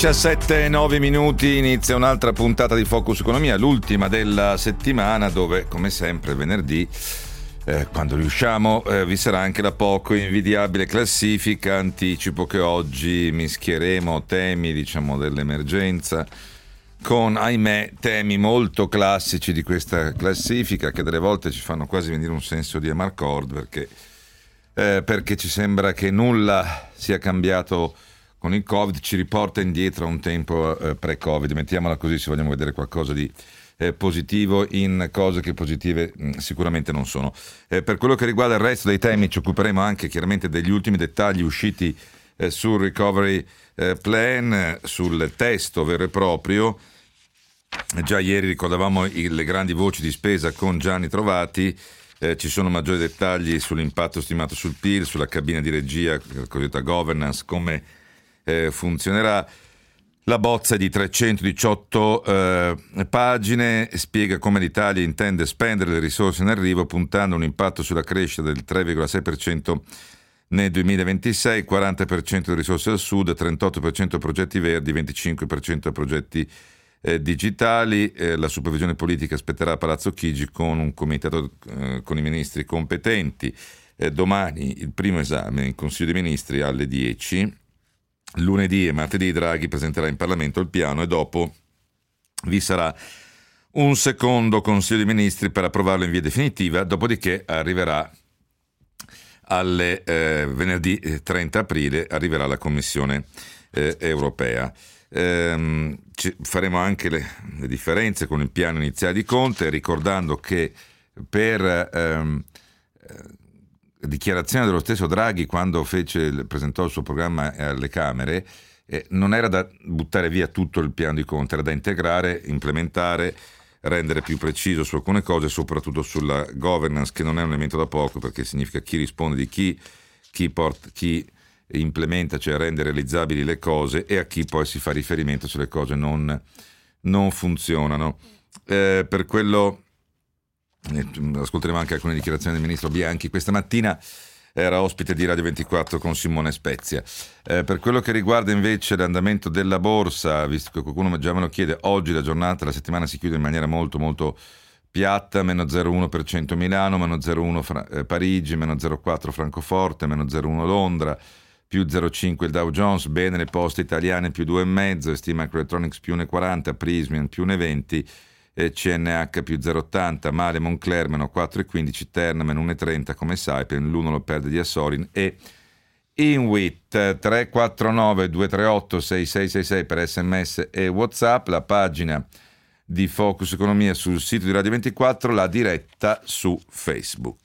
17 9 minuti inizia un'altra puntata di Focus Economia, l'ultima della settimana dove come sempre venerdì eh, quando riusciamo eh, vi sarà anche la poco invidiabile classifica, anticipo che oggi mischieremo temi diciamo dell'emergenza con ahimè temi molto classici di questa classifica che delle volte ci fanno quasi venire un senso di amarcord perché, eh, perché ci sembra che nulla sia cambiato con il Covid ci riporta indietro a un tempo eh, pre-Covid, mettiamola così se vogliamo vedere qualcosa di eh, positivo in cose che positive mh, mm, sicuramente non sono. Eh, per quello che riguarda il resto dei temi ci occuperemo anche chiaramente degli ultimi dettagli usciti eh, sul recovery eh, plan, sul testo vero e proprio. Già ieri ricordavamo il, le grandi voci di spesa con Gianni Trovati. Eh, ci sono maggiori dettagli sull'impatto stimato sul PIL, sulla cabina di regia, la cosiddetta governance, come eh, funzionerà. La bozza di 318 eh, pagine spiega come l'Italia intende spendere le risorse in arrivo puntando un impatto sulla crescita del 3,6% nel 2026, 40% delle risorse al sud, 38% a progetti verdi, 25% a progetti eh, digitali. Eh, la supervisione politica aspetterà a Palazzo Chigi con un comitato eh, con i ministri competenti. Eh, domani il primo esame in Consiglio dei Ministri alle 10 Lunedì e martedì Draghi presenterà in Parlamento il piano e dopo vi sarà un secondo Consiglio dei Ministri per approvarlo in via definitiva, dopodiché arriverà alle eh, venerdì 30 eh, aprile arriverà la Commissione eh, europea. Ehm, faremo anche le, le, differenze con il piano iniziale di Conte, ricordando che per ehm, dichiarazione dello stesso Draghi quando fece, presentò il suo programma alle Camere, eh, non era da buttare via tutto il piano di Conte, era da integrare, implementare, rendere più preciso su alcune cose, soprattutto sulla governance, che non è un elemento da poco, perché significa chi risponde di chi, chi, porta, chi implementa, cioè rende realizzabili le cose, e a chi poi si fa riferimento se le cose non, non funzionano. Eh, per quello ascolteremo anche alcune dichiarazioni del ministro Bianchi. Questa mattina era ospite di Radio 24 con Simone Spezia. Eh, per quello che riguarda invece l'andamento della borsa, visto che qualcuno già me lo chiede, oggi la giornata, la settimana si chiude in maniera molto molto piatta, meno 0,1% Milano, meno 0,1 Fra- eh, Parigi, meno 0,4 Francoforte, meno 0,1 Londra, più 0,5 il Dow Jones, bene le poste italiane più 2,5, Stima Electronics più 1,40, Prismian più 1,20, CNH più 0,80, Male Moncler meno 4,15, Terna meno 1,30 come Saipem, l'uno lo perde di Assorin e Inwit 349 238 6666 per sms e whatsapp, la pagina di Focus Economia sul sito di Radio 24, la diretta su Facebook.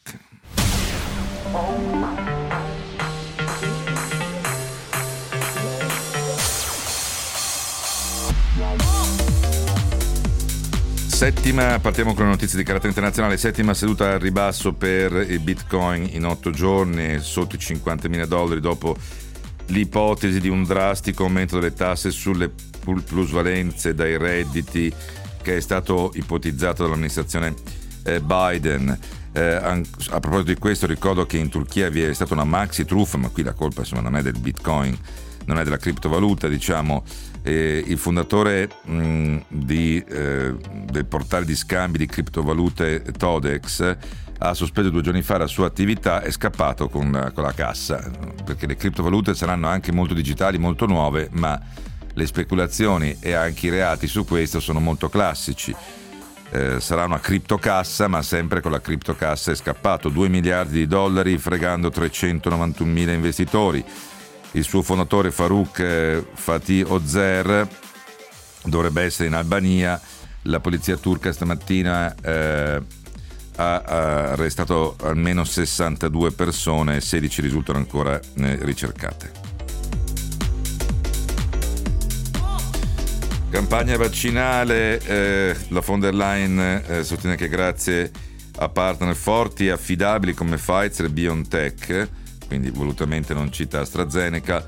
Settima, partiamo con le notizie di carattere internazionale, settima seduta al ribasso per il Bitcoin in otto giorni, sotto i 50 mila dollari dopo l'ipotesi di un drastico aumento delle tasse sulle plusvalenze dai redditi che è stato ipotizzato dall'amministrazione eh, Biden. Eh, a proposito di questo ricordo che in Turchia vi è stata una maxi truffa, ma qui la colpa insomma, non è del Bitcoin, non è della criptovaluta, diciamo, eh, il fondatore mh, di, eh, del portale di scambi di criptovalute Todex ha sospeso due giorni fa la sua attività e è scappato con, con la cassa, perché le criptovalute saranno anche molto digitali, molto nuove, ma le speculazioni e anche i reati su questo sono molto classici. Eh, sarà una criptocassa, ma sempre con la criptocassa è scappato 2 miliardi di dollari fregando 391 mila investitori. Il suo fondatore Farouk eh, Fatih Ozer dovrebbe essere in Albania. La polizia turca stamattina eh, ha, arrestato almeno 62 persone, 16 risultano ancora eh, ricercate. Campagna vaccinale, eh, la von der Leyen eh, sostiene che grazie a partner forti e affidabili come Pfizer e BioNTech, quindi volutamente non cita AstraZeneca,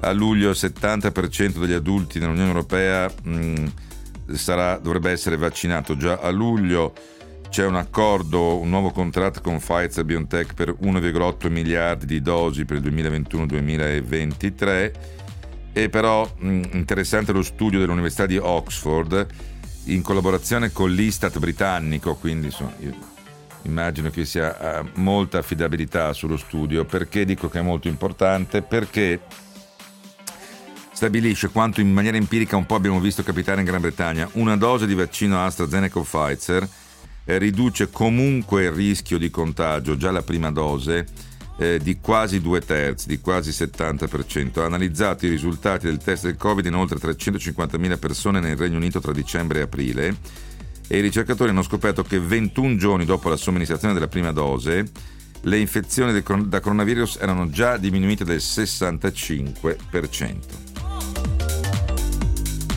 a luglio il 70% degli adulti nell'Unione Europea mh, mm, sarà, dovrebbe essere vaccinato. Già a luglio c'è un accordo, un nuovo contratto con Pfizer BioNTech per 1,8 miliardi di dosi per il 2021-2023 e però mh, interessante lo studio dell'Università di Oxford in collaborazione con l'Istat britannico, quindi insomma, immagino che sia uh, molta affidabilità sullo studio. Perché dico che è molto importante? Perché stabilisce quanto in maniera empirica un po' abbiamo visto capitare in Gran Bretagna, una dose di vaccino AstraZeneca o Pfizer eh, riduce comunque il rischio di contagio, già la prima dose, eh, di quasi due terzi, di quasi 70%. Ha analizzato i risultati del test del Covid in oltre 350.000 persone nel Regno Unito tra dicembre e aprile e i ricercatori hanno scoperto che 21 giorni dopo la somministrazione della prima dose le infezioni da coronavirus erano già diminuite del 65%.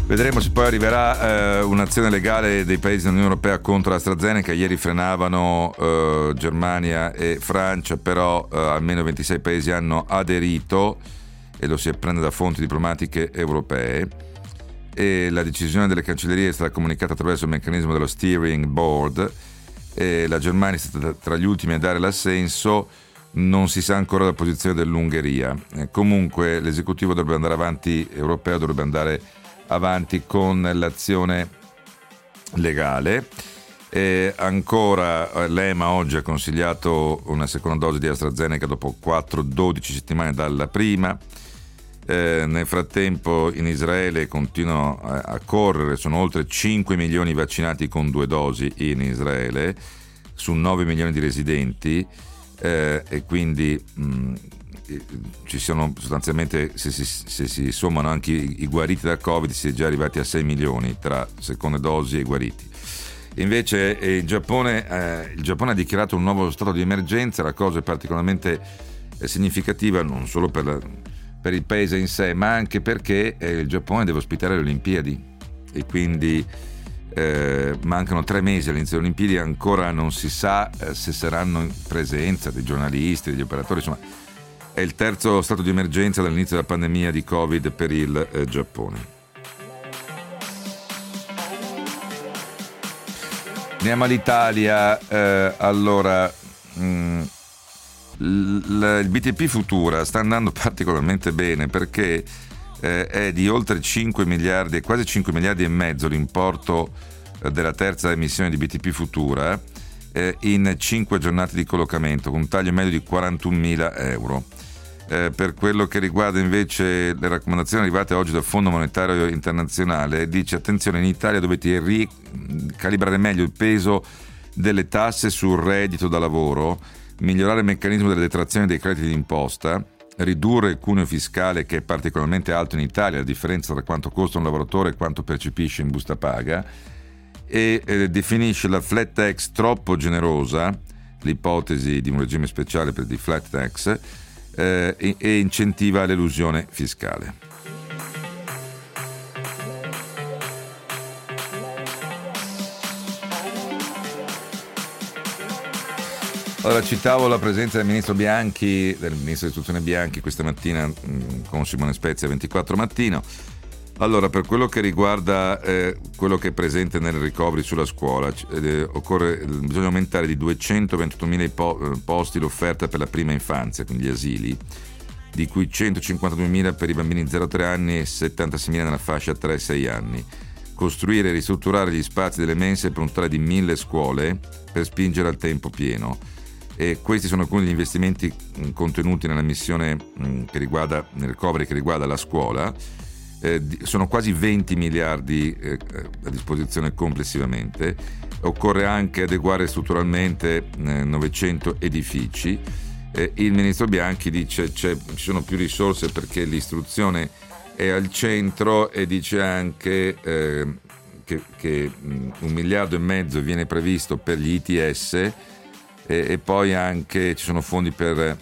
Vedremo se poi arriverà eh, un'azione legale dei paesi dell'Unione Europea contro AstraZeneca. Ieri frenavano eh, Germania e Francia, però eh, almeno 26 paesi hanno aderito e lo si apprende da fonti diplomatiche europee. E la decisione delle cancellerie è stata comunicata attraverso il meccanismo dello steering board. E la Germania è stata tra gli ultimi a dare l'assenso non si sa ancora la posizione dell'Ungheria. Eh, comunque l'esecutivo dovrebbe andare avanti, europeo dovrebbe andare avanti con l'azione legale. E ancora eh, l'EMA oggi ha consigliato una seconda dose di AstraZeneca dopo 4-12 settimane dalla prima. Eh, nel frattempo in Israele continuano a, a, correre, sono oltre 5 milioni vaccinati con due dosi in Israele su 9 milioni di residenti eh, e quindi mh, ci sono sostanzialmente, se si, se si sommano anche i, i, guariti da Covid, si è già arrivati a 6 milioni tra seconde dosi e guariti. Invece eh, il, Giappone, eh, il, Giappone, ha dichiarato un nuovo stato di emergenza, la cosa è particolarmente eh, significativa non solo per, la, per, il paese in sé, ma anche perché eh, il Giappone deve ospitare le Olimpiadi e quindi eh, mancano tre mesi all'inizio delle Olimpiadi ancora non si sa eh, se saranno in presenza dei giornalisti, degli operatori, insomma è il terzo stato di emergenza dall'inizio della pandemia di Covid per il eh, Giappone. Andiamo all'Italia, eh, allora mh, mm, il BTP Futura sta andando particolarmente bene perché eh, è di oltre 5 miliardi, quasi 5 miliardi e mezzo l'importo eh, della terza emissione di BTP Futura eh, in 5 giornate di collocamento con un taglio medio di 41 mila euro. Per quello che riguarda invece le raccomandazioni arrivate oggi dal Fondo Monetario Internazionale, dice attenzione in Italia dovete ricalibrare meglio il peso delle tasse sul reddito da lavoro, migliorare il meccanismo delle detrazioni dei crediti d'imposta, ridurre il cuneo fiscale che è particolarmente alto in Italia, la differenza tra quanto costa un lavoratore e quanto percepisce in busta paga, e eh, definisce la flat tax troppo generosa, l'ipotesi di un regime speciale per di flat tax, eh, e incentiva l'elusione fiscale. Allora, citavo la presenza del ministro Bianchi, del ministro dell'istruzione Bianchi questa mattina mm, con Simone Spezia 24 mattino. Allora, per quello che riguarda eh, quello che è presente nel ricoveri sulla scuola, eh, occorre, bisogna aumentare di 228.000 po- eh, posti l'offerta per la prima infanzia, quindi gli asili, di cui 152.000 per i bambini 0-3 anni e 76.000 nella fascia 3-6 anni. Costruire e ristrutturare gli spazi delle mense per un totale di 1.000 scuole per spingere al tempo pieno. E questi sono alcuni degli investimenti contenuti nella missione che riguarda, nel recovery che riguarda la scuola eh, sono quasi 20 miliardi eh, a disposizione complessivamente, occorre anche adeguare strutturalmente 900 eh, edifici. Eh, il ministro Bianchi dice che ci sono più risorse perché l'istruzione è al centro e dice anche eh, che, che un miliardo e mezzo viene previsto per gli ITS e, e poi anche ci sono fondi per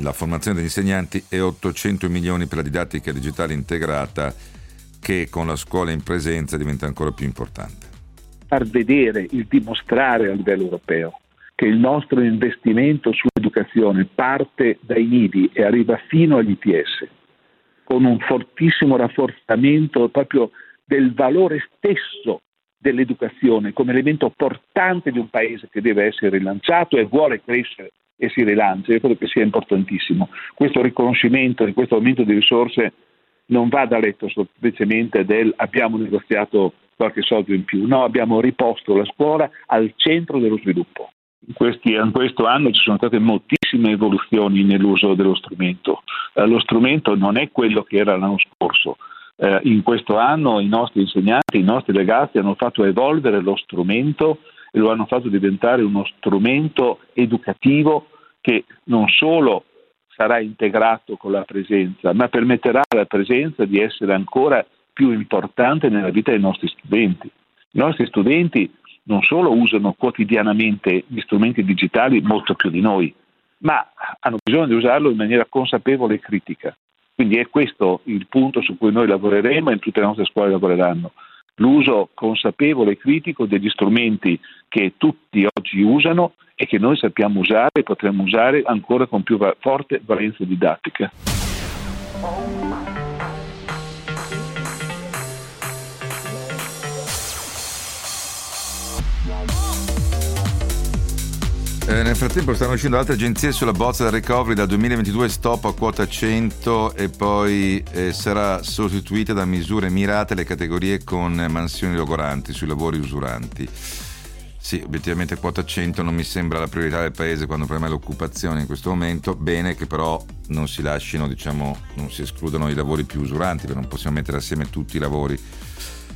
la formazione degli insegnanti e 800 milioni per la didattica digitale integrata che con la scuola in presenza diventa ancora più importante. Far vedere, il dimostrare a livello europeo che il nostro investimento sull'educazione parte dai nidi e arriva fino agli ITS, con un fortissimo rafforzamento proprio del valore stesso dell'educazione come elemento portante di un paese che deve essere rilanciato e vuole crescere e si rilancia. Io credo che sia importantissimo. Questo riconoscimento di questo aumento di risorse non va da letto semplicemente del abbiamo negoziato qualche soldo in più, no, abbiamo riposto la scuola al centro dello sviluppo. In, questi, in questo anno ci sono state moltissime evoluzioni nell'uso dello strumento. Eh, lo strumento non è quello che era l'anno scorso. Eh, in questo anno i nostri insegnanti, i nostri ragazzi hanno fatto evolvere lo strumento e lo hanno fatto diventare uno strumento educativo che non solo sarà integrato con la presenza, ma permetterà alla presenza di essere ancora più importante nella vita dei nostri studenti. I nostri studenti non solo usano quotidianamente gli strumenti digitali molto più di noi, ma hanno bisogno di usarlo in maniera consapevole e critica. Quindi è questo il punto su cui noi lavoreremo e tutte le nostre scuole lavoreranno. L'uso consapevole e critico degli strumenti che tutti oggi usano e che noi sappiamo usare e potremmo usare ancora con più forte valenza didattica. Eh, nel frattempo stanno uscendo altre agenzie sulla bozza del recovery dal 2022 stop a quota 100 e poi eh, sarà sostituita da misure mirate alle categorie con mansioni logoranti sui lavori usuranti. Sì, obiettivamente quota 100 non mi sembra la priorità del paese quando per me l'occupazione in questo momento. Bene che però non si lasciano, diciamo, non si escludano i lavori più usuranti, perché non possiamo mettere assieme tutti i lavori.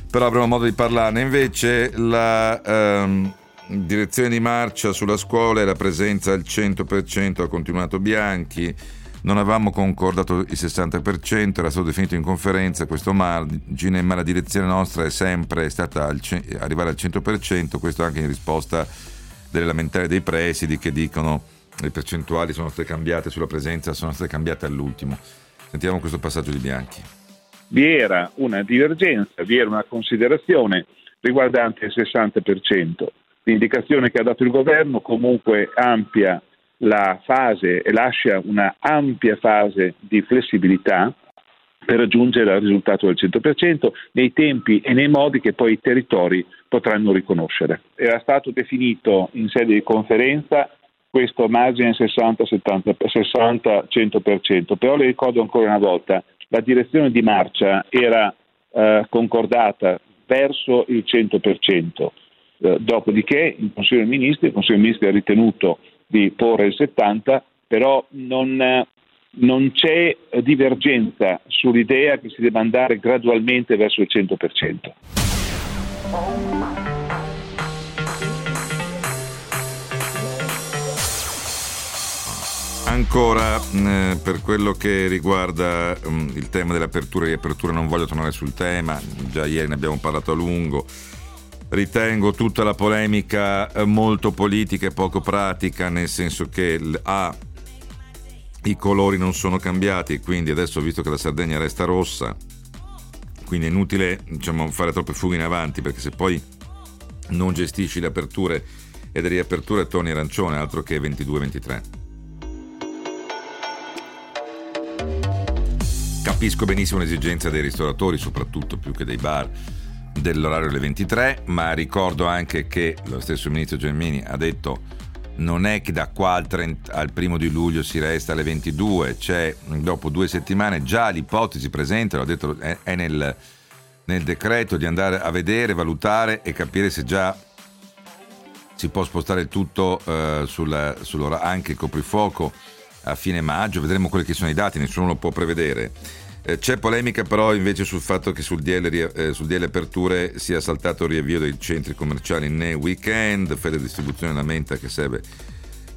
Però avremo modo di parlarne. Invece la ehm, direzione di marcia sulla scuola e la presenza al 100% ha continuato Bianchi non avevamo concordato il 60%, era stato definito in conferenza questo margine, ma la direzione nostra è sempre stata al, arrivare al 100%, questo anche in risposta delle lamentele dei presidi che dicono le percentuali sono state cambiate sulla presenza, sono state cambiate all'ultimo. Sentiamo questo passaggio di Bianchi. Vi era una divergenza, vi era una considerazione riguardante il 60%. L'indicazione che ha dato il governo comunque ampia la fase e lascia una ampia fase di flessibilità per raggiungere il risultato del 100% nei tempi e nei modi che poi i territori potranno riconoscere. Era stato definito in sede di conferenza questo margine 60-100%, però le ricordo ancora una volta, la direzione di marcia era eh, concordata verso il 100%, eh, dopodiché il Consiglio dei Ministri, il Consiglio dei Ministri ha ritenuto di porre il 70, però non, non c'è divergenza sull'idea che si debba andare gradualmente verso il 100%. Ancora eh, per quello che riguarda um, il tema dell'apertura e riapertura non voglio tornare sul tema, già ieri ne abbiamo parlato a lungo ritengo tutta la polemica eh, molto politica e poco pratica, nel senso che A, i colori non sono cambiati quindi adesso visto che la Sardegna resta rossa, quindi è inutile diciamo, fare troppe fughe in avanti perché se poi non gestisci le aperture e le riaperture torni arancione, altro che 22-23. Capisco benissimo l'esigenza dei ristoratori, soprattutto più che dei bar dell'orario alle 23, ma ricordo anche che lo stesso ministro Gelmini ha detto non è che da qua al, 30, al primo di luglio si resta alle 22, c'è dopo due settimane già l'ipotesi presente, l'ho detto, è, nel, nel decreto di andare a vedere, valutare e capire se già si può spostare tutto eh, sulla, anche il coprifuoco a fine maggio, vedremo quelli che sono i dati, nessuno lo può prevedere. Eh, c'è polemica però invece sul fatto che sul DL, eh, sul DL aperture sia saltato il riavvio dei centri commerciali nei weekend, Fede Distribuzione lamenta che serve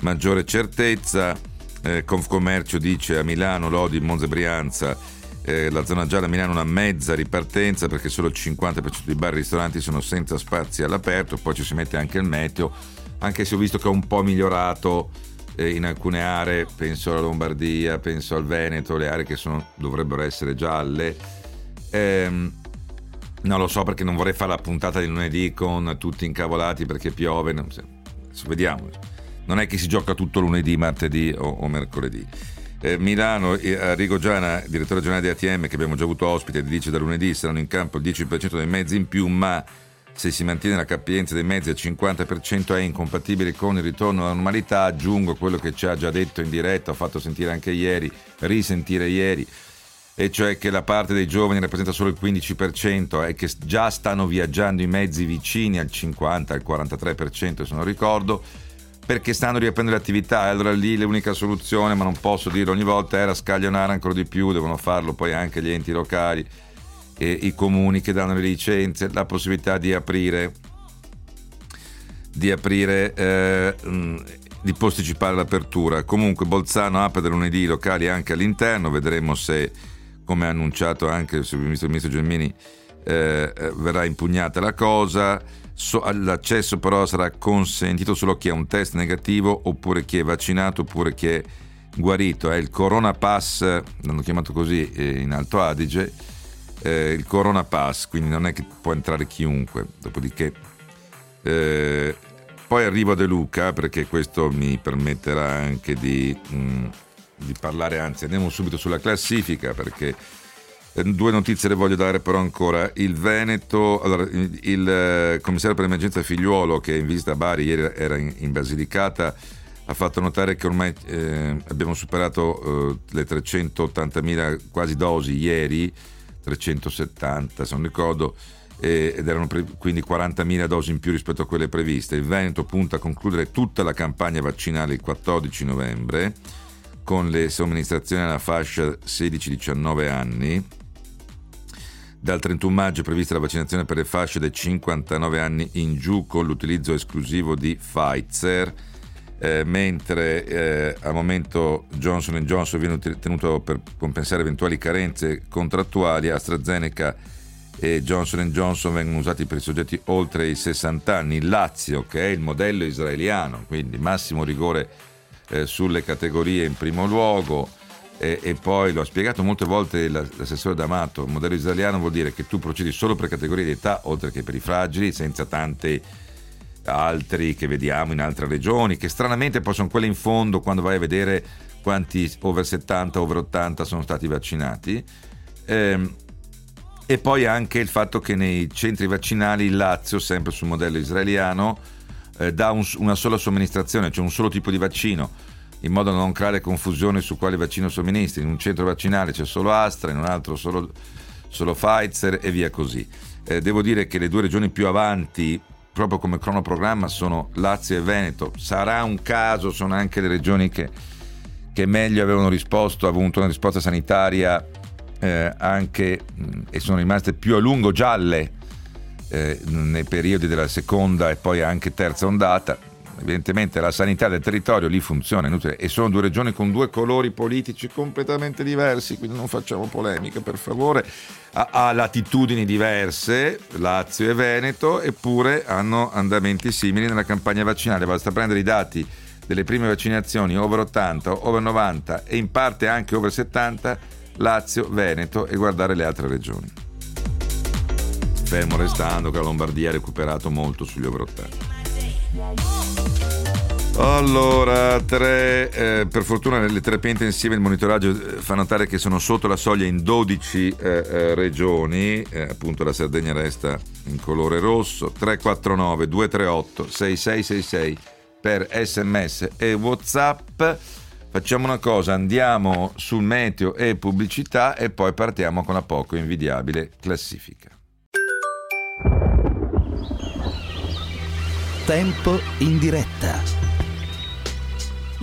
maggiore certezza, eh, Confcommercio dice a Milano, Lodi, Monza Brianza. Eh, la zona gialla a Milano una mezza ripartenza perché solo il 50% di bar e ristoranti sono senza spazi all'aperto, poi ci si mette anche il meteo, anche se ho visto che è un po' migliorato in alcune aree, penso alla Lombardia, penso al Veneto, le aree che sono, dovrebbero essere gialle. Ehm, non lo so perché non vorrei fare la puntata di lunedì con tutti incavolati perché piove, non, vediamo. Non è che si gioca tutto lunedì, martedì o, o mercoledì. Eh, Milano, eh, Rigo Giana, direttore generale di ATM che abbiamo già avuto ospite, dice da lunedì saranno in campo il 10% dei mezzi in più, ma se si mantiene la capienza dei mezzi al 50% è incompatibile con il ritorno alla normalità. Aggiungo quello che ci ha già detto in diretta, ho fatto sentire anche ieri, risentire ieri, e cioè che la parte dei giovani rappresenta solo il 15% e che già stanno viaggiando i mezzi vicini al 50, al 43% se non ricordo perché stanno riaprendo le attività e allora lì l'unica soluzione, ma non posso dirlo ogni volta, era scaglionare ancora di più, devono farlo poi anche gli enti locali e i comuni che danno le licenze, la possibilità di aprire, di aprire, eh, di posticipare l'apertura. Comunque Bolzano apre da lunedì i locali anche all'interno, vedremo se, come ha annunciato anche il ministro Gelmini, eh, eh, verrà impugnata la cosa So, l'accesso però sarà consentito solo chi ha un test negativo oppure chi è vaccinato oppure chi è guarito. È il Corona Pass, l'hanno chiamato così eh, in Alto Adige, eh, il Corona Pass, quindi non è che può entrare chiunque. Dopodiché eh, poi arrivo a De Luca perché questo mi permetterà anche di, mh, mm, di parlare, anzi andiamo subito sulla classifica perché eh, due notizie le voglio dare però ancora. Il Veneto, allora, il eh, commissario per l'emergenza Figliuolo che in visita a Bari ieri era in, Basilicata ha fatto notare che ormai eh, abbiamo superato eh, le 380.000 quasi dosi ieri, 370 se non ricordo, ed erano pre- quindi 40.000 dosi in più rispetto a quelle previste. Il Veneto punta a concludere tutta la campagna vaccinale il 14 novembre con le somministrazioni alla fascia 16-19 anni dal 31 maggio è prevista la vaccinazione per le fasce dai 59 anni in giù con l'utilizzo esclusivo di Pfizer, eh, mentre eh, al momento Johnson Johnson viene tenuto per compensare eventuali carenze contrattuali, AstraZeneca e Johnson Johnson vengono usati per i soggetti oltre i 60 anni. Il Lazio, che è il modello israeliano, quindi massimo rigore eh, sulle categorie in primo luogo, e, poi l'ho spiegato molte volte l'assessore D'Amato, il modello israeliano vuol dire che tu procedi solo per categorie di età, oltre che per i fragili, senza tanti altri che vediamo in altre regioni, che stranamente poi sono quelle in fondo quando vai a vedere quanti over 70, over 80 sono stati vaccinati. Ehm, e poi anche il fatto che nei centri vaccinali il Lazio, sempre sul modello israeliano, eh, dà un, una sola somministrazione, cioè un solo tipo di vaccino in modo da non creare confusione su quale vaccino somministri. In un centro vaccinale c'è solo Astra, in un altro solo, solo Pfizer e via così. Eh, devo dire che le due regioni più avanti, proprio come cronoprogramma, sono Lazio e Veneto. Sarà un caso, sono anche le regioni che, che meglio avevano risposto, hanno avuto una risposta sanitaria eh, anche mh, e sono rimaste più a lungo gialle eh, nei periodi della seconda e poi anche terza ondata evidentemente la sanità del territorio lì funziona inutile. e sono due regioni con due colori politici completamente diversi, quindi non facciamo polemiche per favore, ha, ha latitudini diverse, Lazio e Veneto, eppure hanno andamenti simili nella campagna vaccinale, basta prendere i dati delle prime vaccinazioni over 80, over 90 e in parte anche over 70, Lazio, Veneto e guardare le altre regioni. Fermo restando che la Lombardia ha recuperato molto sugli over 80. Allora, tre, eh, per fortuna le terapie intensive e il monitoraggio eh, fa notare che sono sotto la soglia in 12 eh, eh, regioni, eh, appunto la Sardegna resta in colore rosso, 349 238 6666 per sms e whatsapp. Facciamo una cosa, andiamo sul meteo e pubblicità e poi partiamo con la poco invidiabile classifica. Tempo in diretta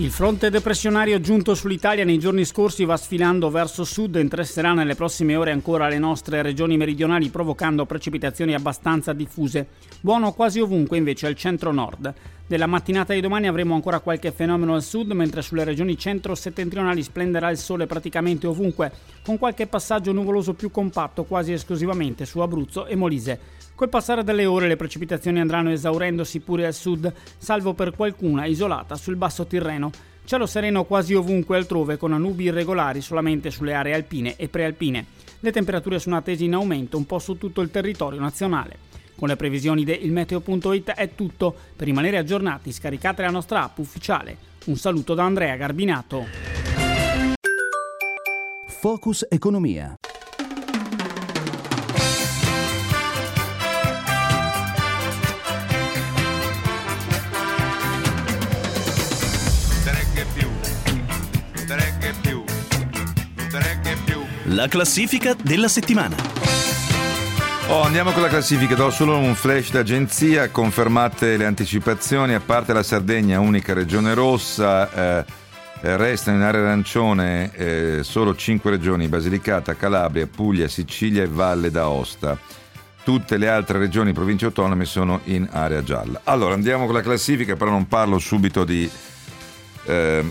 Il fronte depressionario giunto sull'Italia nei giorni scorsi va sfilando verso sud e interesserà nelle prossime ore ancora le nostre regioni meridionali provocando precipitazioni abbastanza diffuse. Buono quasi ovunque invece al centro-nord. Nella mattinata di domani avremo ancora qualche fenomeno al sud, mentre sulle regioni centro-settentrionali splenderà il sole praticamente ovunque, con qualche passaggio nuvoloso più compatto quasi esclusivamente su Abruzzo e Molise. Col passare delle ore le precipitazioni andranno esaurendosi pure al sud, salvo per qualcuna isolata sul basso Tirreno. Cielo sereno quasi ovunque altrove, con nubi irregolari solamente sulle aree alpine e prealpine. Le temperature sono attese in aumento un po' su tutto il territorio nazionale. Con le previsioni di ilmeteo.it è tutto. Per rimanere aggiornati scaricate la nostra app ufficiale. Un saluto da Andrea Garbinato. Focus Economia. La classifica della settimana. Oh, andiamo con la classifica, do solo un flash d'agenzia, confermate le anticipazioni, a parte la Sardegna, unica regione rossa, eh, restano in area arancione eh, solo 5 regioni, Basilicata, Calabria, Puglia, Sicilia e Valle d'Aosta. Tutte le altre regioni, province autonome sono in area gialla. Allora, andiamo con la classifica, però non parlo subito di eh,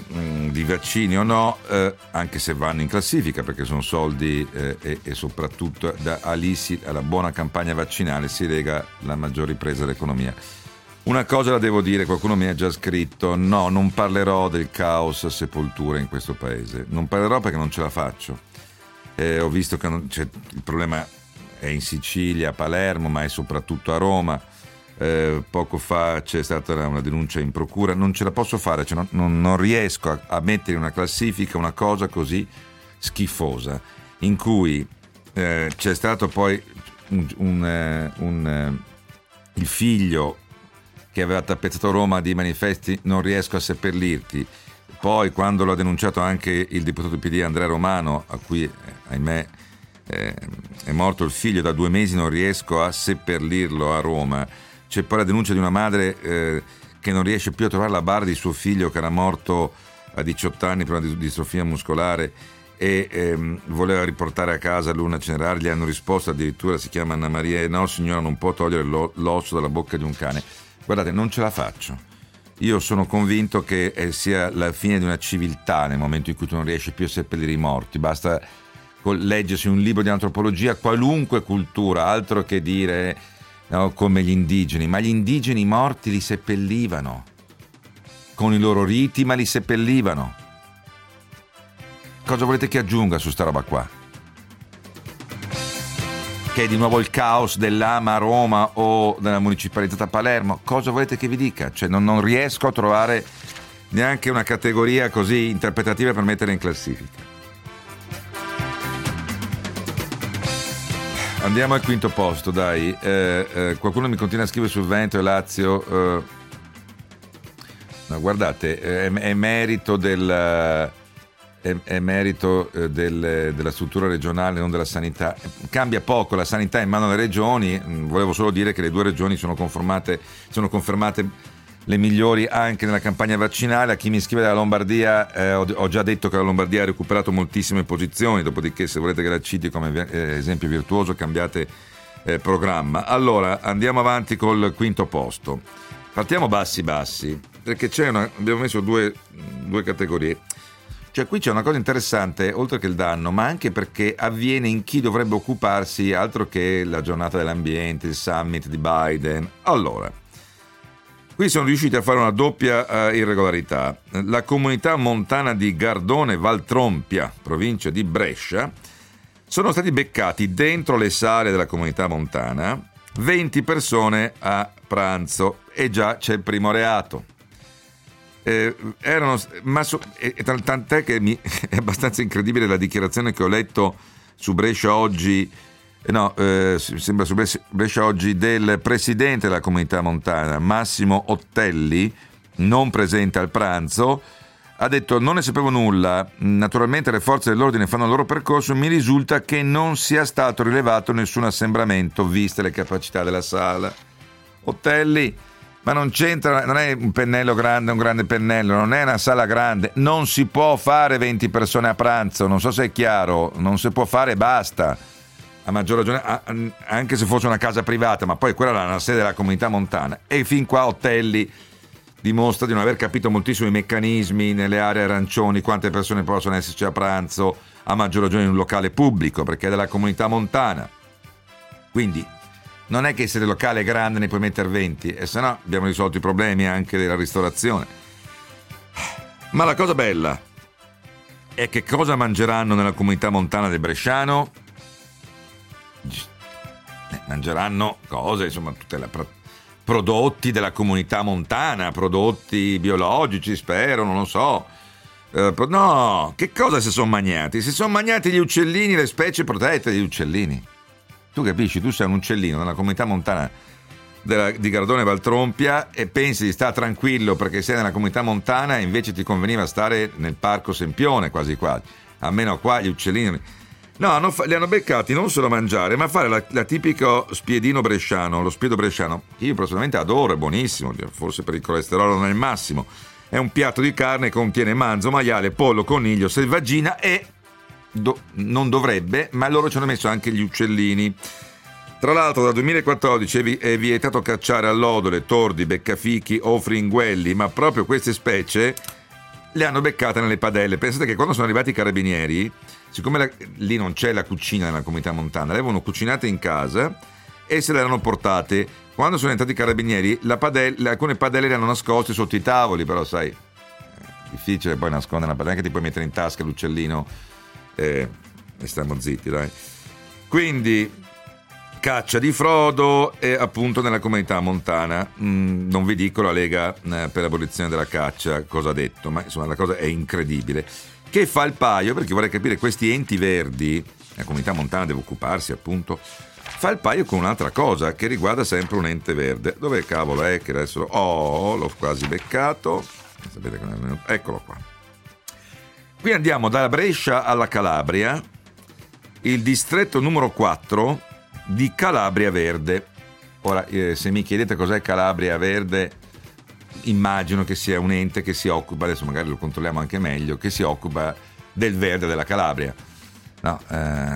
di vaccini o no, eh, anche se vanno in classifica perché sono soldi eh, e, e, soprattutto da Alisi alla buona campagna vaccinale si lega la maggior ripresa dell'economia. Una cosa la devo dire, qualcuno mi ha già scritto, no, non parlerò del caos sepolture in questo paese, non parlerò perché non ce la faccio. Eh, ho visto che non, il problema è in Sicilia, a Palermo, ma è soprattutto a Roma eh, poco fa c'è stata una denuncia in procura, non ce la posso fare, cioè non, non, non, riesco a, a, mettere in una classifica una cosa così schifosa, in cui eh, c'è stato poi un, un, eh, un, eh, il figlio che aveva tappezzato Roma di manifesti, non riesco a seppellirti. Poi quando l'ha denunciato anche il deputato PD Andrea Romano, a cui eh, ahimè eh, è morto il figlio da due mesi, non riesco a seppellirlo a Roma c'è poi la denuncia di una madre eh, che non riesce più a trovare la barra di suo figlio che era morto a 18 anni per una distrofia muscolare e ehm, voleva riportare a casa l'una Cenerari, gli hanno risposto addirittura si chiama Anna Maria e no signora non può togliere l'osso dalla bocca di un cane. Guardate, non ce la faccio. Io sono convinto che eh, sia la fine di una civiltà nel momento in cui tu non riesci più a seppellire i morti. Basta leggersi un libro di antropologia, qualunque cultura, altro che dire no? come gli indigeni, ma gli indigeni morti li seppellivano, con i loro riti, ma li seppellivano. Cosa volete che aggiunga su sta roba qua? Che è di nuovo il caos dell'Ama a Roma o della municipalizzata Palermo? Cosa volete che vi dica? Cioè non, non riesco a trovare neanche una categoria così interpretativa per mettere in classifica. Andiamo al quinto posto, dai. Eh, eh, qualcuno mi continua a scrivere sul Veneto e Lazio. Eh, no, guardate, è, è merito del è merito eh, del, della struttura regionale, non della sanità. Cambia poco, la sanità è in mano alle regioni, mm, volevo solo dire che le due regioni sono, sono confermate le migliori anche nella campagna vaccinale. A chi mi scrive dalla Lombardia, eh, ho, già detto che la Lombardia ha recuperato moltissime posizioni, dopodiché se volete che la citi come eh, esempio virtuoso cambiate eh, programma. Allora, andiamo avanti col quinto posto. Partiamo bassi bassi, perché una, abbiamo messo due, due categorie. Cioè qui c'è una cosa interessante, oltre che il danno, ma anche perché avviene in chi dovrebbe occuparsi altro che la giornata dell'ambiente, il summit di Biden. Allora, Qui sono riusciti a fare una doppia uh, irregolarità. La comunità montana di Gardone Valtrompia, provincia di Brescia, sono stati beccati dentro le sale della comunità montana 20 persone a pranzo e già c'è il primo reato. Eh, erano, ma so, e, tant'è che mi, è abbastanza incredibile la dichiarazione che ho letto su Brescia oggi eh, no, eh, sembra su Brescia oggi, del presidente della comunità montana, Massimo Ottelli, non presente al pranzo, ha detto non ne sapevo nulla, naturalmente le forze dell'ordine fanno il loro percorso, mi risulta che non sia stato rilevato nessun assembramento viste le capacità della sala. Ottelli ma non c'entra, non è un pennello grande, un grande pennello, non è una sala grande, non si può fare 20 persone a pranzo, non so se è chiaro, non si può fare basta. A maggior ragione, anche se fosse una casa privata, ma poi quella è la sede della comunità montana. E fin qua Otelli dimostra di non aver capito moltissimo i meccanismi nelle aree arancioni, quante persone possono esserci a pranzo, a maggior ragione in un locale pubblico, perché è della comunità montana. Quindi non è che se il locale è grande ne puoi mettere 20 e se no abbiamo risolto i problemi anche della ristorazione. Ma la cosa bella è che cosa mangeranno nella comunità montana del Bresciano? Eh, mangeranno cose, insomma, tutte le prodotti della comunità montana, prodotti biologici, spero, non lo so. Uh, no, che cosa si sono mangiati? Si sono mangiati gli uccellini, le specie protette degli uccellini. Tu capisci, tu sei un uccellino nella comunità montana della, di Gardone Valtrompia e pensi di stare tranquillo perché sei nella comunità montana e invece ti conveniva stare nel parco Sempione quasi quasi. Almeno qua gli uccellini... No, hanno, li hanno beccati non solo a mangiare, ma a fare la, la tipico spiedino bresciano, lo spiedo bresciano, io personalmente adoro, è buonissimo, forse per il colesterolo non è il massimo. È un piatto di carne che contiene manzo, maiale, pollo, coniglio, selvaggina e do, non dovrebbe, ma loro ci hanno messo anche gli uccellini. Tra l'altro dal 2014 è vietato cacciare allodole, tordi, beccafichi o fringuelli, ma proprio queste specie le hanno beccate nelle padelle. Pensate che quando sono arrivati i carabinieri, siccome la, lì non c'è la cucina nella comunità montana, le avevano cucinate in casa e se le erano portate. Quando sono entrati i carabinieri, padella, alcune padelle le hanno nascoste sotto i tavoli, però sai, è difficile poi nascondere una padella, che ti puoi mettere in tasca l'uccellino e, e stiamo zitti, dai. Quindi caccia di Frodo e appunto nella comunità montana. Mm, non vi dico la Lega eh, per l'abolizione della caccia cosa ha detto, ma insomma la cosa è incredibile. Che fa il paio, perché vorrei capire questi enti verdi, la comunità montana deve occuparsi appunto, fa il paio con un'altra cosa che riguarda sempre un ente verde. Dove cavolo è che adesso... Oh, l'ho quasi beccato. Sapete che è. Eccolo qua. Qui andiamo dalla Brescia alla Calabria, il distretto numero 4 di Calabria Verde. Ora, eh, se mi chiedete cos'è Calabria Verde, immagino che sia un ente che si occupa, adesso magari lo controlliamo anche meglio, che si occupa del verde della Calabria. No, eh,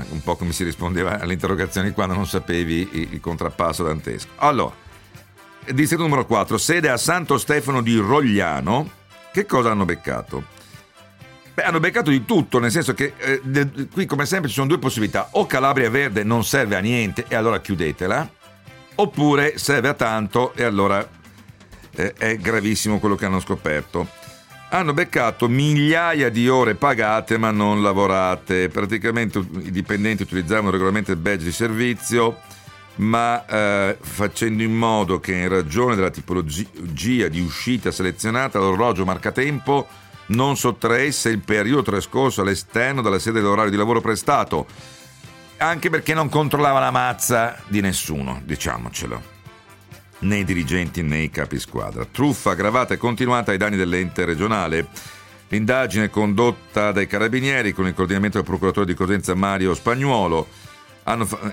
un po' come si rispondeva alle interrogazioni quando non sapevi il, contrappasso dantesco. Allora, distretto numero 4, sede a Santo Stefano di Rogliano. Che cosa hanno beccato? Beh, hanno beccato di tutto, nel senso che eh, de, qui come sempre ci sono due possibilità, o Calabria Verde non serve a niente e allora chiudetela, oppure serve a tanto e allora eh, è gravissimo quello che hanno scoperto. Hanno beccato migliaia di ore pagate ma non lavorate, praticamente i dipendenti utilizzavano regolarmente il badge di servizio, ma eh, facendo in modo che in ragione della tipologia di uscita selezionata l'orologio marcatempo non sottraesse il periodo trascorso all'esterno della sede dell'orario di lavoro prestato, anche perché non controllava la mazza di nessuno, diciamocelo, né i dirigenti né i capi squadra. Truffa aggravata e continuata ai danni dell'ente regionale. L'indagine condotta dai carabinieri con il coordinamento del procuratore di Cosenza Mario Spagnuolo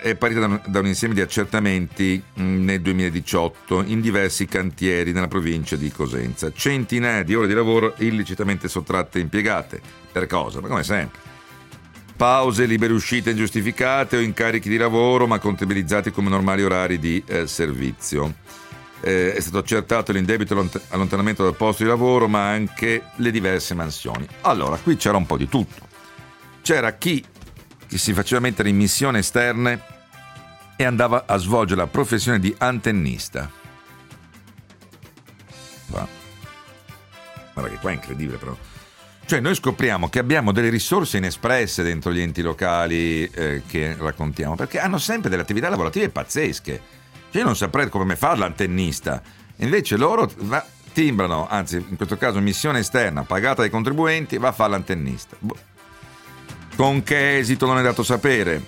è partita da, un, insieme di accertamenti mm, nel 2018 in diversi cantieri nella provincia di Cosenza. Centinaia di ore di lavoro illecitamente sottratte e impiegate. Per cosa? Ma come sempre. Pause, libere uscite ingiustificate o incarichi di lavoro ma contabilizzati come normali orari di eh, servizio. Eh, è stato accertato l'indebito allontanamento dal posto di lavoro ma anche le diverse mansioni. Allora, qui c'era un po' di tutto. C'era chi che si faceva mettere in missioni esterne e andava a svolgere la professione di antennista. Qua. Guarda che qua è incredibile però. Cioè noi scopriamo che abbiamo delle risorse inespresse dentro gli enti locali eh, che raccontiamo, perché hanno sempre delle attività lavorative pazzesche. Cioè io non saprei come fare l'antennista, invece loro va, timbrano, anzi in questo caso missione esterna, pagata dai contribuenti, va a fare l'antennista. Boh con che esito non è dato sapere.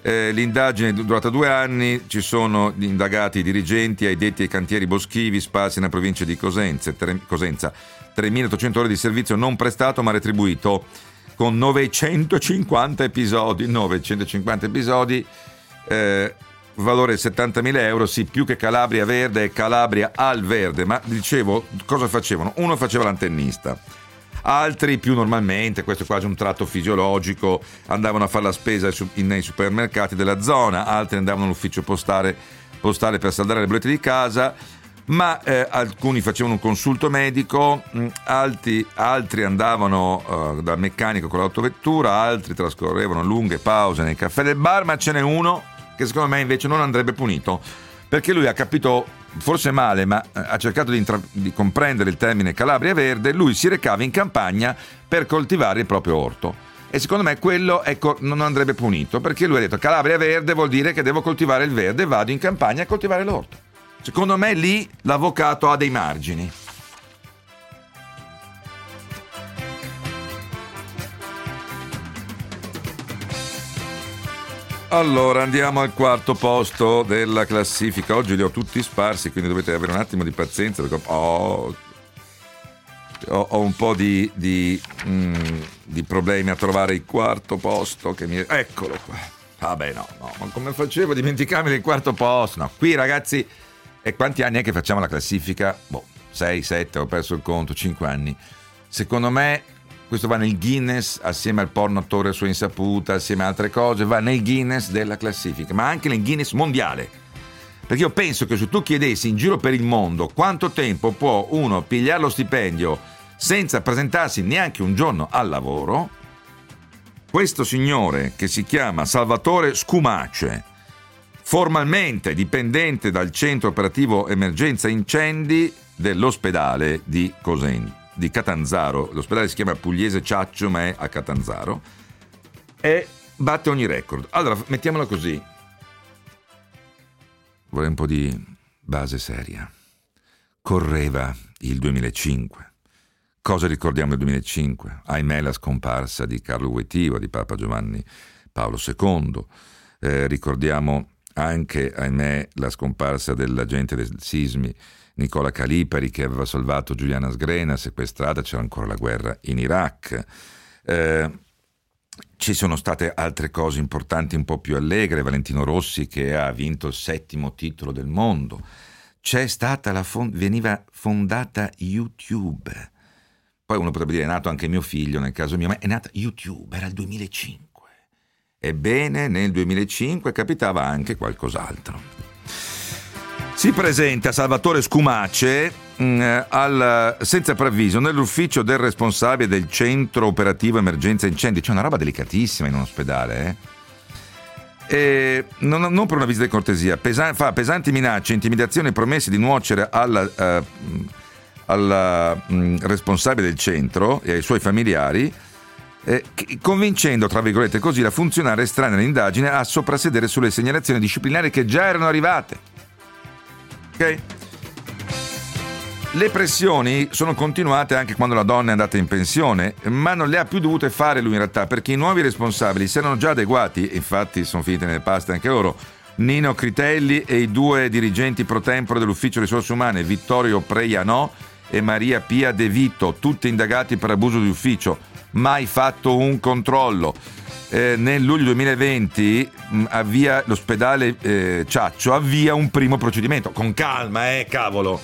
Eh, l'indagine è durata due anni, ci sono indagati i dirigenti ai detti ai cantieri boschivi sparsi nella provincia di Cosenza, Cosenza 3.800 ore di servizio non prestato ma retribuito con 950 episodi, 950 episodi, eh, valore 70.000 euro, sì, più che Calabria Verde e Calabria al Verde, ma dicevo, cosa facevano? Uno faceva l'antennista, altri più normalmente, questo è quasi un tratto fisiologico, andavano a fare la spesa nei supermercati della zona, altri andavano all'ufficio postale, postale per saldare le bollette di casa, ma eh, alcuni facevano un consulto medico, mh, altri, altri, andavano uh, dal meccanico con l'autovettura, altri trascorrevano lunghe pause nei caffè del bar, ma ce n'è uno che secondo me invece non andrebbe punito, perché lui ha capito forse male, ma eh, ha cercato di, intra- di comprendere il termine Calabria Verde, lui si recava in campagna per coltivare il proprio orto. E secondo me quello ecco, non andrebbe punito, perché lui ha detto Calabria Verde vuol dire che devo coltivare il verde, vado in campagna a coltivare l'orto. Secondo me lì l'avvocato ha dei margini. Allora andiamo al quarto posto della classifica. Oggi li ho tutti sparsi, quindi dovete avere un attimo di pazienza perché ho, ho, ho un po' di, di, mm, di, problemi a trovare il quarto posto. Mi... Eccolo qua. Vabbè, no, no, ma come facevo a dimenticarmi del quarto posto? No, qui ragazzi e quanti anni è che facciamo la classifica? Boh, 6, 7, ho perso il conto, 5 anni. Secondo me questo va nel Guinness assieme al porno attore a sua insaputa, assieme a altre cose, va nel Guinness della classifica, ma anche nel Guinness mondiale. Perché io penso che se tu chiedessi in giro per il mondo quanto tempo può uno pigliare lo stipendio senza presentarsi neanche un giorno al lavoro, questo signore che si chiama Salvatore Scumace, formalmente dipendente dal centro operativo emergenza incendi dell'ospedale di, Cosen, di Catanzaro. L'ospedale si chiama Pugliese Ciaccio, ma è a Catanzaro. E batte ogni record. Allora, mettiamola così. Vorrei un po' di base seria. Correva il 2005. Cosa ricordiamo del 2005? Ahimè la scomparsa di Carlo Wojtyła, di Papa Giovanni Paolo II. Eh, ricordiamo anche, ahimè, la scomparsa dell'agente del Sismi Nicola Calipari che aveva salvato Giuliana Sgrena, sequestrata, c'era ancora la guerra in Iraq. Eh, ci sono state altre cose importanti un po' più allegre, Valentino Rossi che ha vinto il settimo titolo del mondo. C'è stata la fond- veniva fondata YouTube. Poi uno potrebbe dire è nato anche mio figlio nel caso mio, ma è nata YouTube, era il 2005. Ebbene, nel 2005 capitava anche qualcos'altro. Si presenta Salvatore Scumace mh, mm, al, senza preavviso nell'ufficio del responsabile del centro operativo emergenza incendi. C'è una roba delicatissima in un ospedale, eh? E non, non, per una visita di cortesia, pesa, fa pesanti minacce, intimidazioni e promesse di nuocere alla, uh, alla uh, responsabile del centro e ai suoi familiari eh, convincendo, tra virgolette così, la funzionaria estranea all'indagine a soprassedere sulle segnalazioni disciplinari che già erano arrivate. Ok? Le pressioni sono continuate anche quando la donna è andata in pensione, ma non le ha più dovute fare lui in realtà, perché i nuovi responsabili si erano già adeguati, infatti sono finite nelle paste anche loro, Nino Critelli e i due dirigenti pro tempore dell'ufficio risorse umane, Vittorio Preianò e Maria Pia De Vito, tutti indagati per abuso di ufficio mai fatto un controllo. Eh, nel luglio 2020 mh, avvia l'ospedale eh, Ciaccio avvia un primo procedimento. Con calma eh cavolo.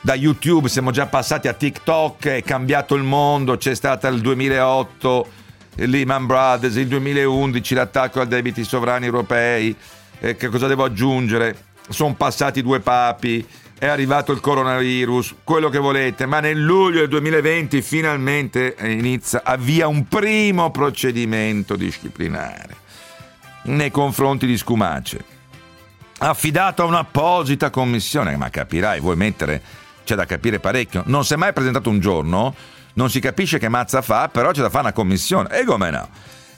Da YouTube siamo già passati a TikTok è cambiato il mondo c'è stata il 2008 Lehman Brothers il 2011 l'attacco ai debiti sovrani europei. Eh, che cosa devo aggiungere? Sono passati due papi è arrivato il coronavirus, quello che volete, ma nel luglio del 2020 finalmente inizia, avvia un primo procedimento disciplinare nei confronti di Scumace, affidato a un'apposita commissione, ma capirai, vuoi mettere, c'è da capire parecchio, non si è mai presentato un giorno, non si capisce che mazza fa, però c'è da fare una commissione, e come no?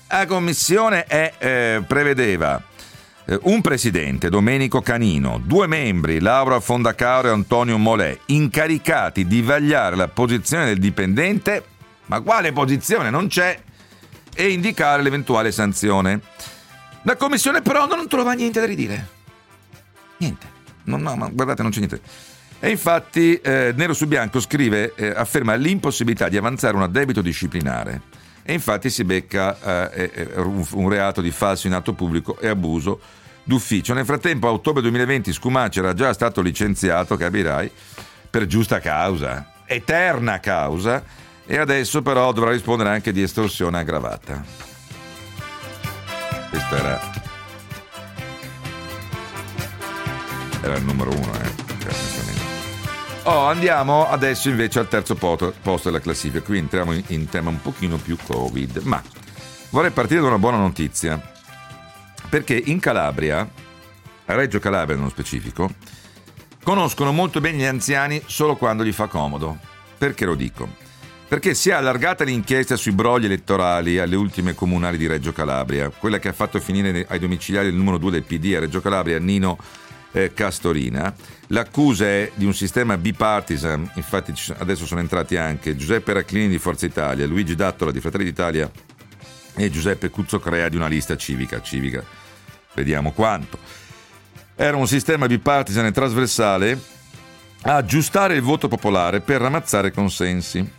La commissione è, eh, prevedeva eh, un presidente, Domenico Canino, due membri, Laura Fondacaro e Antonio Molè, incaricati di vagliare la posizione del dipendente, ma quale posizione non c'è, e indicare l'eventuale sanzione. La commissione però non trova niente da ridire. Niente. No, no, ma guardate, non c'è niente. E infatti, eh, nero su bianco scrive, eh, afferma l'impossibilità di avanzare un addebito disciplinare. E infatti si becca eh, eh un reato di falso in atto pubblico e abuso d'ufficio. Nel frattempo, a ottobre 2020, Scumaci era già stato licenziato, capirai, per giusta causa, eterna causa, e adesso però dovrà rispondere anche di estorsione aggravata. Questo era, era il numero uno, eh. Oh, andiamo adesso invece al terzo posto, della classifica. Qui entriamo in, in tema un pochino più Covid, ma vorrei partire da una buona notizia. Perché in Calabria, a Reggio Calabria nello specifico, conoscono molto bene gli anziani solo quando gli fa comodo. Perché lo dico? Perché si è allargata l'inchiesta sui brogli elettorali alle ultime comunali di Reggio Calabria, quella che ha fatto finire ai domiciliari il numero 2 del PD a Reggio Calabria, Nino eh, Castorina. L'accusa è di un sistema bipartisan, infatti adesso sono entrati anche Giuseppe Raclini di Forza Italia, Luigi Dattola di Fratelli d'Italia e Giuseppe Cuzzocrea di una lista civica. Civica, vediamo quanto. Era un sistema bipartisan e trasversale a aggiustare il voto popolare per ramazzare consensi.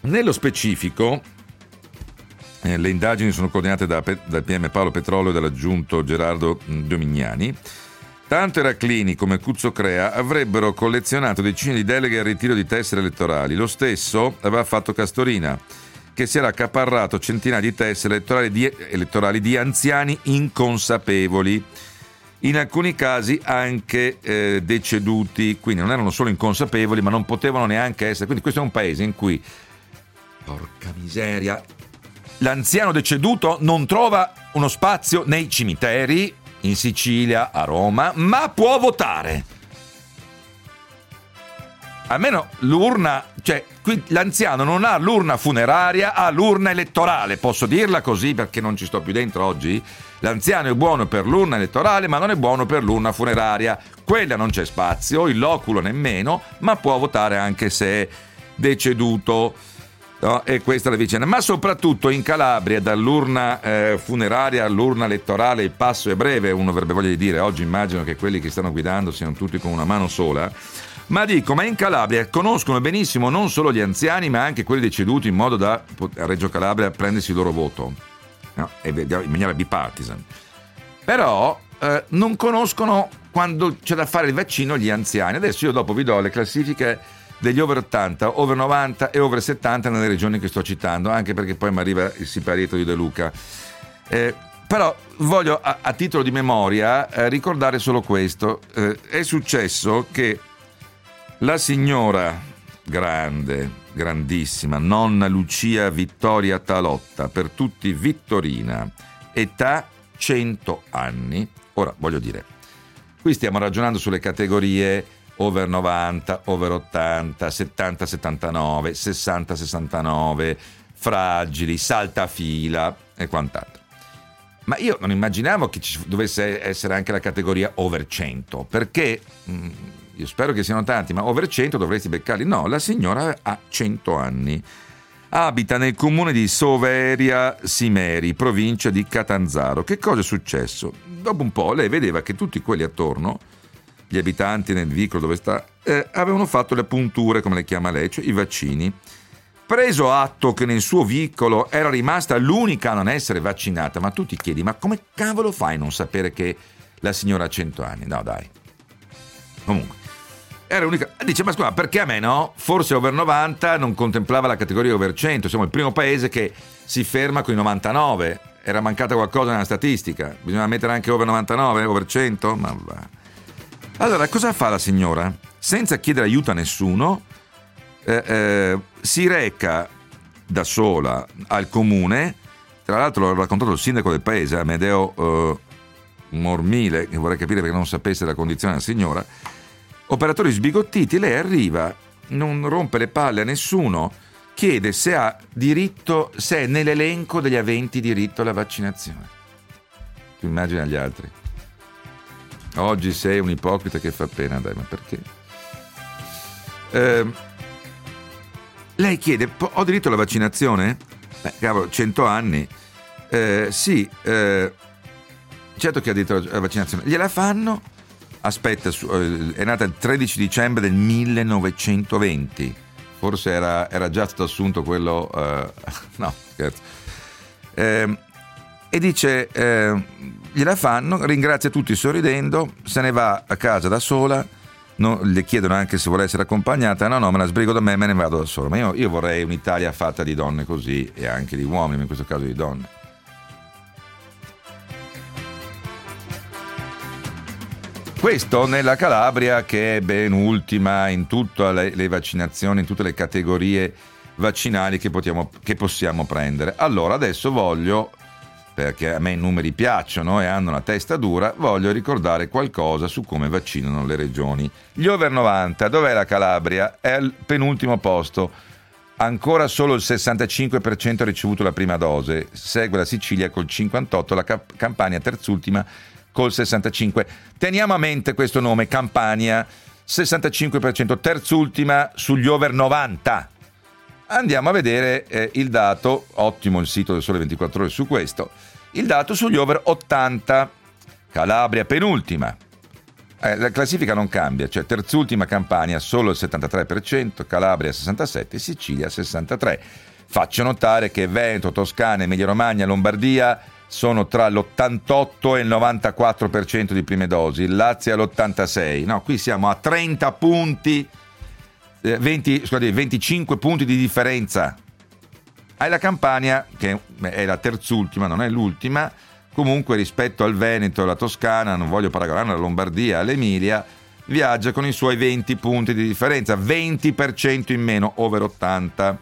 Nello specifico, eh, le indagini sono coordinate da, dal PM Paolo Petrollo e dall'aggiunto Gerardo Domignani. Tanto Eraclini come Cuzzo Crea avrebbero collezionato decine di deleghe al ritiro di tessere elettorali. Lo stesso aveva fatto Castorina, che si era accaparrato centinaia di tessere elettorali di, elettorali di anziani inconsapevoli. In alcuni casi anche eh, deceduti, quindi non erano solo inconsapevoli, ma non potevano neanche essere. Quindi questo è un paese in cui, porca miseria, l'anziano deceduto non trova uno spazio nei cimiteri in Sicilia, a Roma, ma può votare. Almeno l'urna, cioè qui l'anziano non ha l'urna funeraria, ha l'urna elettorale, posso dirla così perché non ci sto più dentro oggi? L'anziano è buono per l'urna elettorale, ma non è buono per l'urna funeraria. Quella non c'è spazio, il loculo nemmeno, ma può votare anche se è deceduto. No? E questa è la vicenda. Ma soprattutto in Calabria, dall'urna eh, funeraria all'urna elettorale, il passo è breve. Uno avrebbe voglia di dire: oggi immagino che quelli che stanno guidando siano tutti con una mano sola. Ma dico, ma in Calabria conoscono benissimo non solo gli anziani, ma anche quelli deceduti, in modo da a Reggio Calabria prendersi il loro voto. No? in maniera bipartisan. Però eh, non conoscono quando c'è da fare il vaccino gli anziani. Adesso io dopo vi do le classifiche degli over 80, over 90 e over 70 nelle regioni che sto citando, anche perché poi mi arriva il siparietto di De Luca. Eh, però voglio a, a, titolo di memoria eh, ricordare solo questo. Eh, è successo che la signora grande, grandissima, nonna Lucia Vittoria Talotta, per tutti Vittorina, età 100 anni. Ora voglio dire, qui stiamo ragionando sulle categorie over 90, over 80, 70, 79, 60, 69, fragili, saltafila e quant'altro. Ma io non immaginavo che ci dovesse essere anche la categoria over 100, perché mm, io spero che siano tanti, ma over 100 dovresti beccarli. No, la signora ha 100 anni. Abita nel comune di Soveria Simeri, provincia di Catanzaro. Che cosa è successo? Dopo un po' lei vedeva che tutti quelli attorno gli abitanti nel vicolo dove sta, eh, avevano fatto le punture, come le chiama lei, cioè i vaccini. Preso atto che nel suo vicolo era rimasta l'unica a non essere vaccinata, ma tu ti chiedi, ma come cavolo fai a non sapere che la signora ha 100 anni? No, dai. Comunque, era l'unica. Dice, ma scusa, perché a me no? Forse over 90 non contemplava la categoria over 100. Siamo il primo paese che si ferma con i 99. Era mancata qualcosa nella statistica. Bisogna mettere anche over 99, over 100? Ma va. Allora, cosa fa la signora? Senza chiedere aiuto a nessuno, eh, eh, si reca da sola al comune, tra l'altro l'ha raccontato il sindaco del paese, Amedeo eh, Mormile, che vorrei capire perché non sapesse la condizione della signora, operatori sbigottiti, lei arriva, non rompe le palle a nessuno, chiede se ha diritto, se è nell'elenco degli aventi diritto alla vaccinazione. Tu immagini agli altri. Oggi sei un ipocrita che fa pena, dai, ma perché? Eh, lei chiede, ho diritto alla vaccinazione? Beh, cavolo, 100 anni. Eh, sì, eh, certo che ha diritto alla vaccinazione. Gliela fanno? Aspetta, eh, è nata il 13 dicembre del 1920. Forse era, era già stato assunto quello... Eh, no, scherzo. Eh, e dice, eh, gliela fanno, ringrazia tutti sorridendo, se ne va a casa da sola, no, le chiedono anche se vuole essere accompagnata, no no me la sbrigo da me, me ne vado da sola, ma io, io vorrei un'Italia fatta di donne così e anche di uomini, ma in questo caso di donne. Questo nella Calabria che è ben ultima in tutte le, le vaccinazioni, in tutte le categorie vaccinali che, potiamo, che possiamo prendere. Allora adesso voglio perché a me i numeri piacciono e hanno la testa dura, voglio ricordare qualcosa su come vaccinano le regioni. Gli over 90, dov'è la Calabria? È al penultimo posto. Ancora solo il 65% ha ricevuto la prima dose, segue la Sicilia col 58%, la Campania terzultima col 65%. Teniamo a mente questo nome, Campania, 65%, terzultima sugli over 90. Andiamo a vedere eh, il dato, ottimo il sito del Sole 24 ore su questo, il dato sugli over 80, Calabria penultima. Eh, la classifica non cambia, cioè terzultima Campania solo il 73%, Calabria 67%, Sicilia 63%. Faccio notare che Veneto, Toscana, Emilia Romagna, Lombardia sono tra l'88 e il 94% di prime dosi, Lazio è all'86%. No, qui siamo a 30 punti 20, eh, scusate, 25 punti di differenza. Hai la Campania, che è la terzultima, non è l'ultima, comunque rispetto al Veneto alla Toscana, non voglio paragonare alla Lombardia, all'Emilia, viaggia con i suoi 20 punti di differenza, 20% in meno, over 80.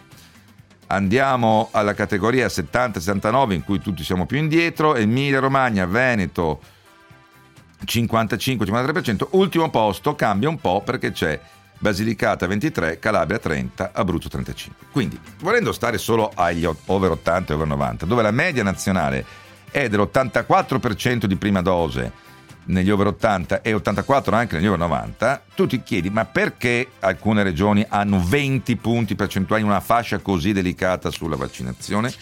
Andiamo alla categoria 70-69 in cui tutti siamo più indietro, Emilia Romagna, Veneto 55-53%, ultimo posto cambia un po' perché c'è Basilicata 23, Calabria 30, Abruzzo 35. Quindi, volendo stare solo agli over 80 e over 90, dove la media nazionale è dell'84% di prima dose negli over 80 e 84 anche negli over 90, tu ti chiedi ma perché alcune regioni hanno 20 punti percentuali in una fascia così delicata sulla vaccinazione?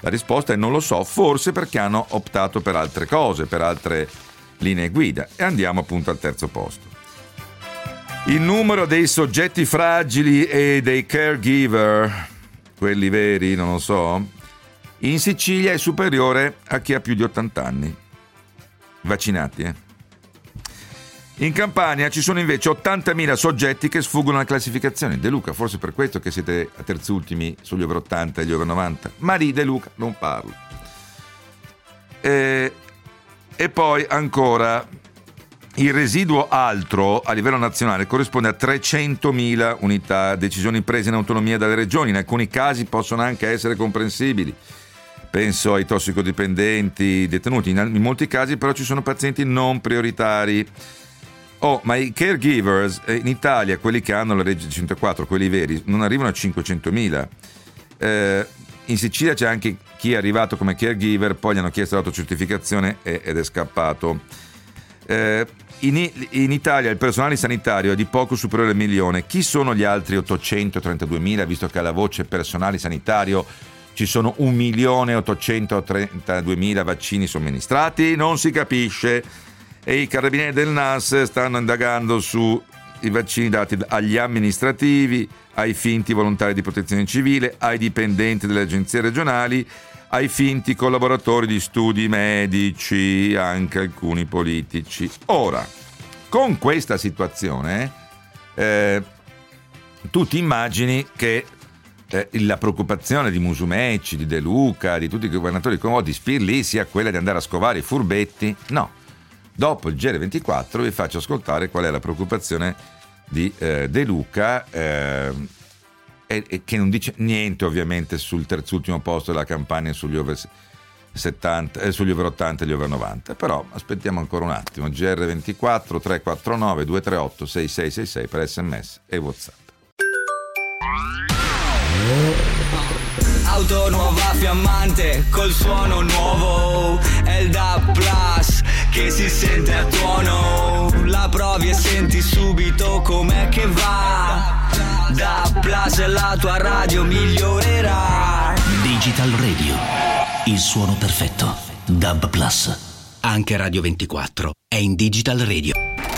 La risposta è non lo so, forse perché hanno optato per altre cose, per altre linee guida. E andiamo appunto al terzo posto. Il numero dei soggetti fragili e dei caregiver, quelli veri, non lo so, in Sicilia è superiore a chi ha più di 80 anni. Vaccinati, eh? In Campania ci sono invece 80.000 soggetti che sfuggono alla classificazione. De Luca, forse per questo che siete a terzultimi sugli over 80 e gli over 90. Ma di De Luca non parlo. E, e poi ancora il residuo altro a livello nazionale corrisponde a 300.000 unità, decisioni prese in autonomia dalle regioni, in alcuni casi possono anche essere comprensibili. Penso ai tossicodipendenti detenuti, in, molti casi però ci sono pazienti non prioritari. Oh, ma i caregivers eh, in Italia, quelli che hanno la legge 104, quelli veri, non arrivano a 500.000. Eh, in Sicilia c'è anche chi è arrivato come caregiver, poi gli hanno chiesto l'autocertificazione ed è scappato. Eh, in, in, Italia il personale sanitario è di poco superiore al milione. Chi sono gli altri 832.000, visto che alla voce personale sanitario ci sono 1.832.000 vaccini somministrati? Non si capisce. E i carabinieri del NAS stanno indagando sui vaccini dati agli amministrativi, ai finti volontari di protezione civile, ai dipendenti delle agenzie regionali ai finti collaboratori di studi medici, anche alcuni politici. Ora, con questa situazione, eh, tu ti immagini che eh, la preoccupazione di Musumeci, di De Luca, di tutti i governatori comodi, di Spirli sia quella di andare a scovare i furbetti? No. Dopo il GR24 vi faccio ascoltare qual è la preoccupazione di eh, De Luca. E, e che non dice niente ovviamente sul terzultimo posto della campagna sugli over 70, eh, sugli over 80 e gli over 90 però aspettiamo ancora un attimo. GR24 349 238 6666 per sms e whatsapp. Auto nuova fiammante col suono nuovo. DAB Plus che si sente a tuono. La provi e senti subito com'è che va da Plus la tua radio migliorerà. Digital Radio, il suono perfetto. Dub Plus. Anche Radio 24 è in Digital Radio.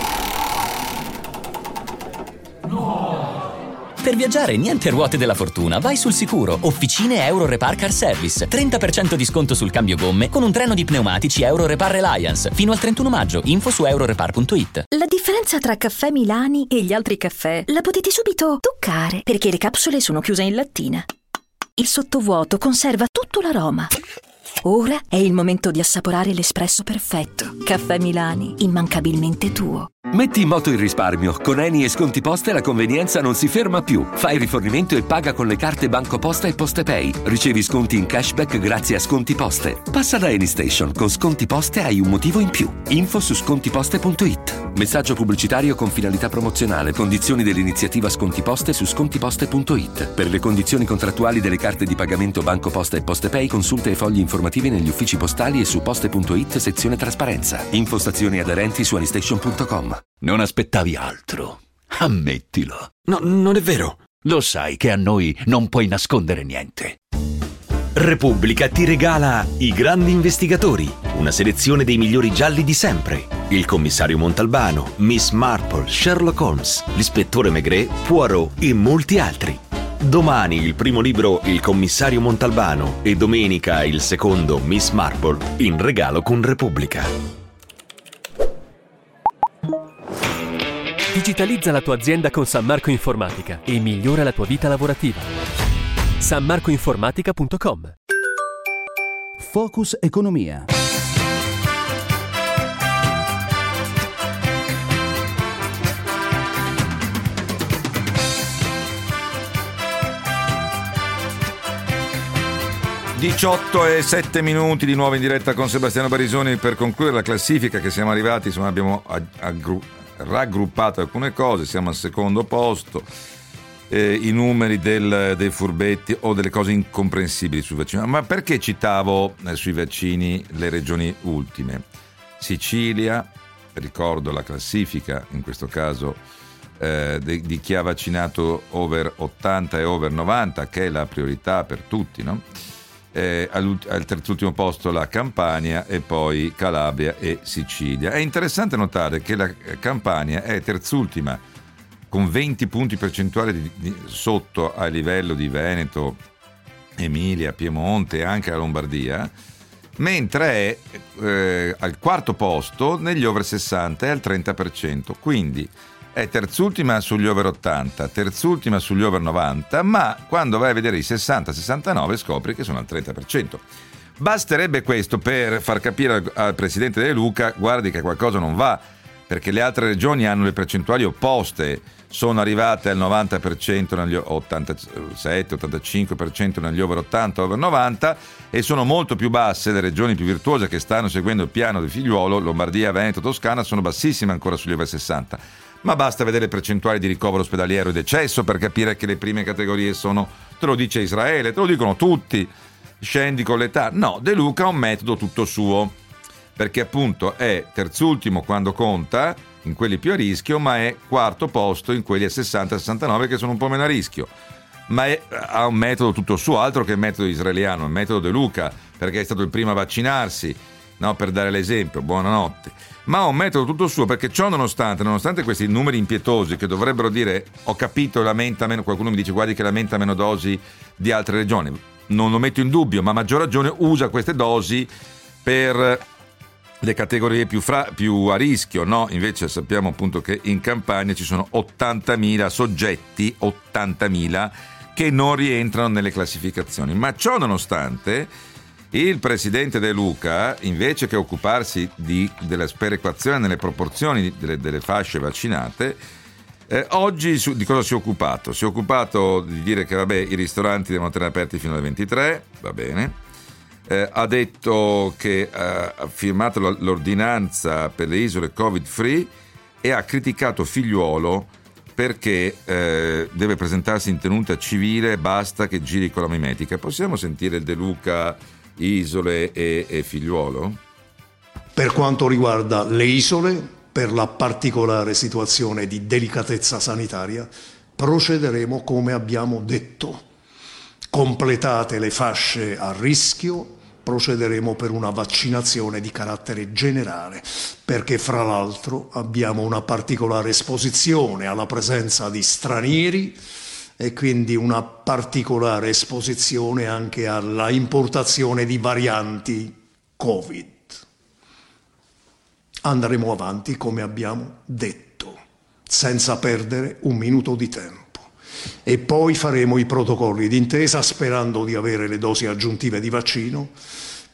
Per viaggiare niente ruote della fortuna, vai sul sicuro. Officine Euro Repar Car Service. 30% di sconto sul cambio gomme con un treno di pneumatici Euro Repar Reliance. Fino al 31 maggio. Info su eurorepar.it. La differenza tra caffè Milani e gli altri caffè la potete subito toccare perché le capsule sono chiuse in lattina. Il sottovuoto conserva tutto l'aroma. Ora è il momento di assaporare l'espresso perfetto. Caffè Milani, immancabilmente tuo. Metti in moto il risparmio. Con Eni e sconti poste la convenienza non si ferma più. Fai rifornimento e paga con le carte Banco Posta e Poste Pay. Ricevi sconti in cashback grazie a Sconti Poste. Passa da Eni Station. Con Sconti Poste hai un motivo in più. Info su scontiposte.it. Messaggio pubblicitario con finalità promozionale. Condizioni dell'iniziativa Sconti Poste su scontiposte.it. Per le condizioni contrattuali delle carte di pagamento Banco Posta e Poste Pay consulta i fogli informativi negli uffici postali e su poste.it sezione trasparenza. Info stazioni aderenti su anistation.com. Non aspettavi altro. Ammettilo. No, non è vero. Lo sai che a noi non puoi nascondere niente. Repubblica ti regala I grandi investigatori, una selezione dei migliori gialli di sempre. Il commissario Montalbano, Miss Marple, Sherlock Holmes, l'ispettore Maigret, Poirot e molti altri. Domani il primo libro Il commissario Montalbano e domenica il secondo Miss Marple in regalo con Repubblica. Digitalizza la tua azienda con San Marco Informatica e migliora la tua vita lavorativa. sanmarcoinformatica.com Focus Economia. Diciotto e 7 minuti di nuovo in diretta con Sebastiano Barisoni per concludere la classifica che siamo arrivati, insomma abbiamo aggru- raggruppato alcune cose, siamo al secondo posto, eh, i numeri del, dei furbetti o delle cose incomprensibili sui vaccini. Ma perché citavo eh, sui vaccini le regioni ultime? Sicilia, ricordo la classifica, in questo caso eh, di, di, chi ha vaccinato over 80 e over 90, che è la priorità per tutti, no? Eh, al terzultimo posto la Campania e poi Calabria e Sicilia. È interessante notare che la Campania è terzultima con 20 punti percentuali di, di, sotto a livello di Veneto, Emilia, Piemonte e anche la Lombardia, mentre è eh, al quarto posto negli over 60 e al 30%. Quindi è terzultima sugli over 80, terzultima sugli over 90, ma quando vai a vedere i 60-69 scopri che sono al 30%. Basterebbe questo per far capire al presidente De Luca, guardi che qualcosa non va, perché le altre regioni hanno le percentuali opposte, sono arrivate al 90%, negli 87-85% negli over 80, over 90 e sono molto più basse le regioni più virtuose che stanno seguendo il piano di figliuolo, Lombardia, Veneto, Toscana, sono bassissime ancora sugli over 60 ma basta vedere le percentuali di ricovero ospedaliero e decesso per capire che le prime categorie sono, te lo dice Israele, te lo dicono tutti, scendi con l'età. No, De Luca ha un metodo tutto suo, perché appunto è terzultimo quando conta, in quelli più a rischio, ma è quarto posto in quelli a 60-69 che sono un po' meno a rischio. Ma è, ha un metodo tutto suo, altro che il metodo israeliano, il metodo De Luca, perché è stato il primo a vaccinarsi, no, per dare l'esempio, buonanotte. Ma ha un metodo tutto suo perché ciò nonostante, nonostante questi numeri impietosi che dovrebbero dire ho capito lamenta meno, qualcuno mi dice guardi che lamenta meno dosi di altre regioni, non lo metto in dubbio, ma a maggior ragione usa queste dosi per le categorie più, fra, più a rischio, no? Invece sappiamo appunto che in campagna ci sono 80.000 soggetti, 80.000 che non rientrano nelle classificazioni, ma ciò nonostante il presidente De Luca, invece che occuparsi di, della sperequazione nelle proporzioni delle, delle fasce vaccinate, eh, oggi su, di cosa si è occupato? Si è occupato di dire che vabbè, i ristoranti devono tenere aperti fino alle 23, va bene. Eh, ha detto che eh, ha firmato l'ordinanza per le isole covid free e ha criticato Figliuolo perché eh, deve presentarsi in tenuta civile, basta che giri con la mimetica. Possiamo sentire De Luca isole e, e figliuolo? Per quanto riguarda le isole, per la particolare situazione di delicatezza sanitaria, procederemo come abbiamo detto. Completate le fasce a rischio, procederemo per una vaccinazione di carattere generale, perché fra l'altro abbiamo una particolare esposizione alla presenza di stranieri e quindi una particolare esposizione anche alla importazione di varianti Covid. Andremo avanti come abbiamo detto, senza perdere un minuto di tempo. E poi faremo i protocolli d'intesa sperando di avere le dosi aggiuntive di vaccino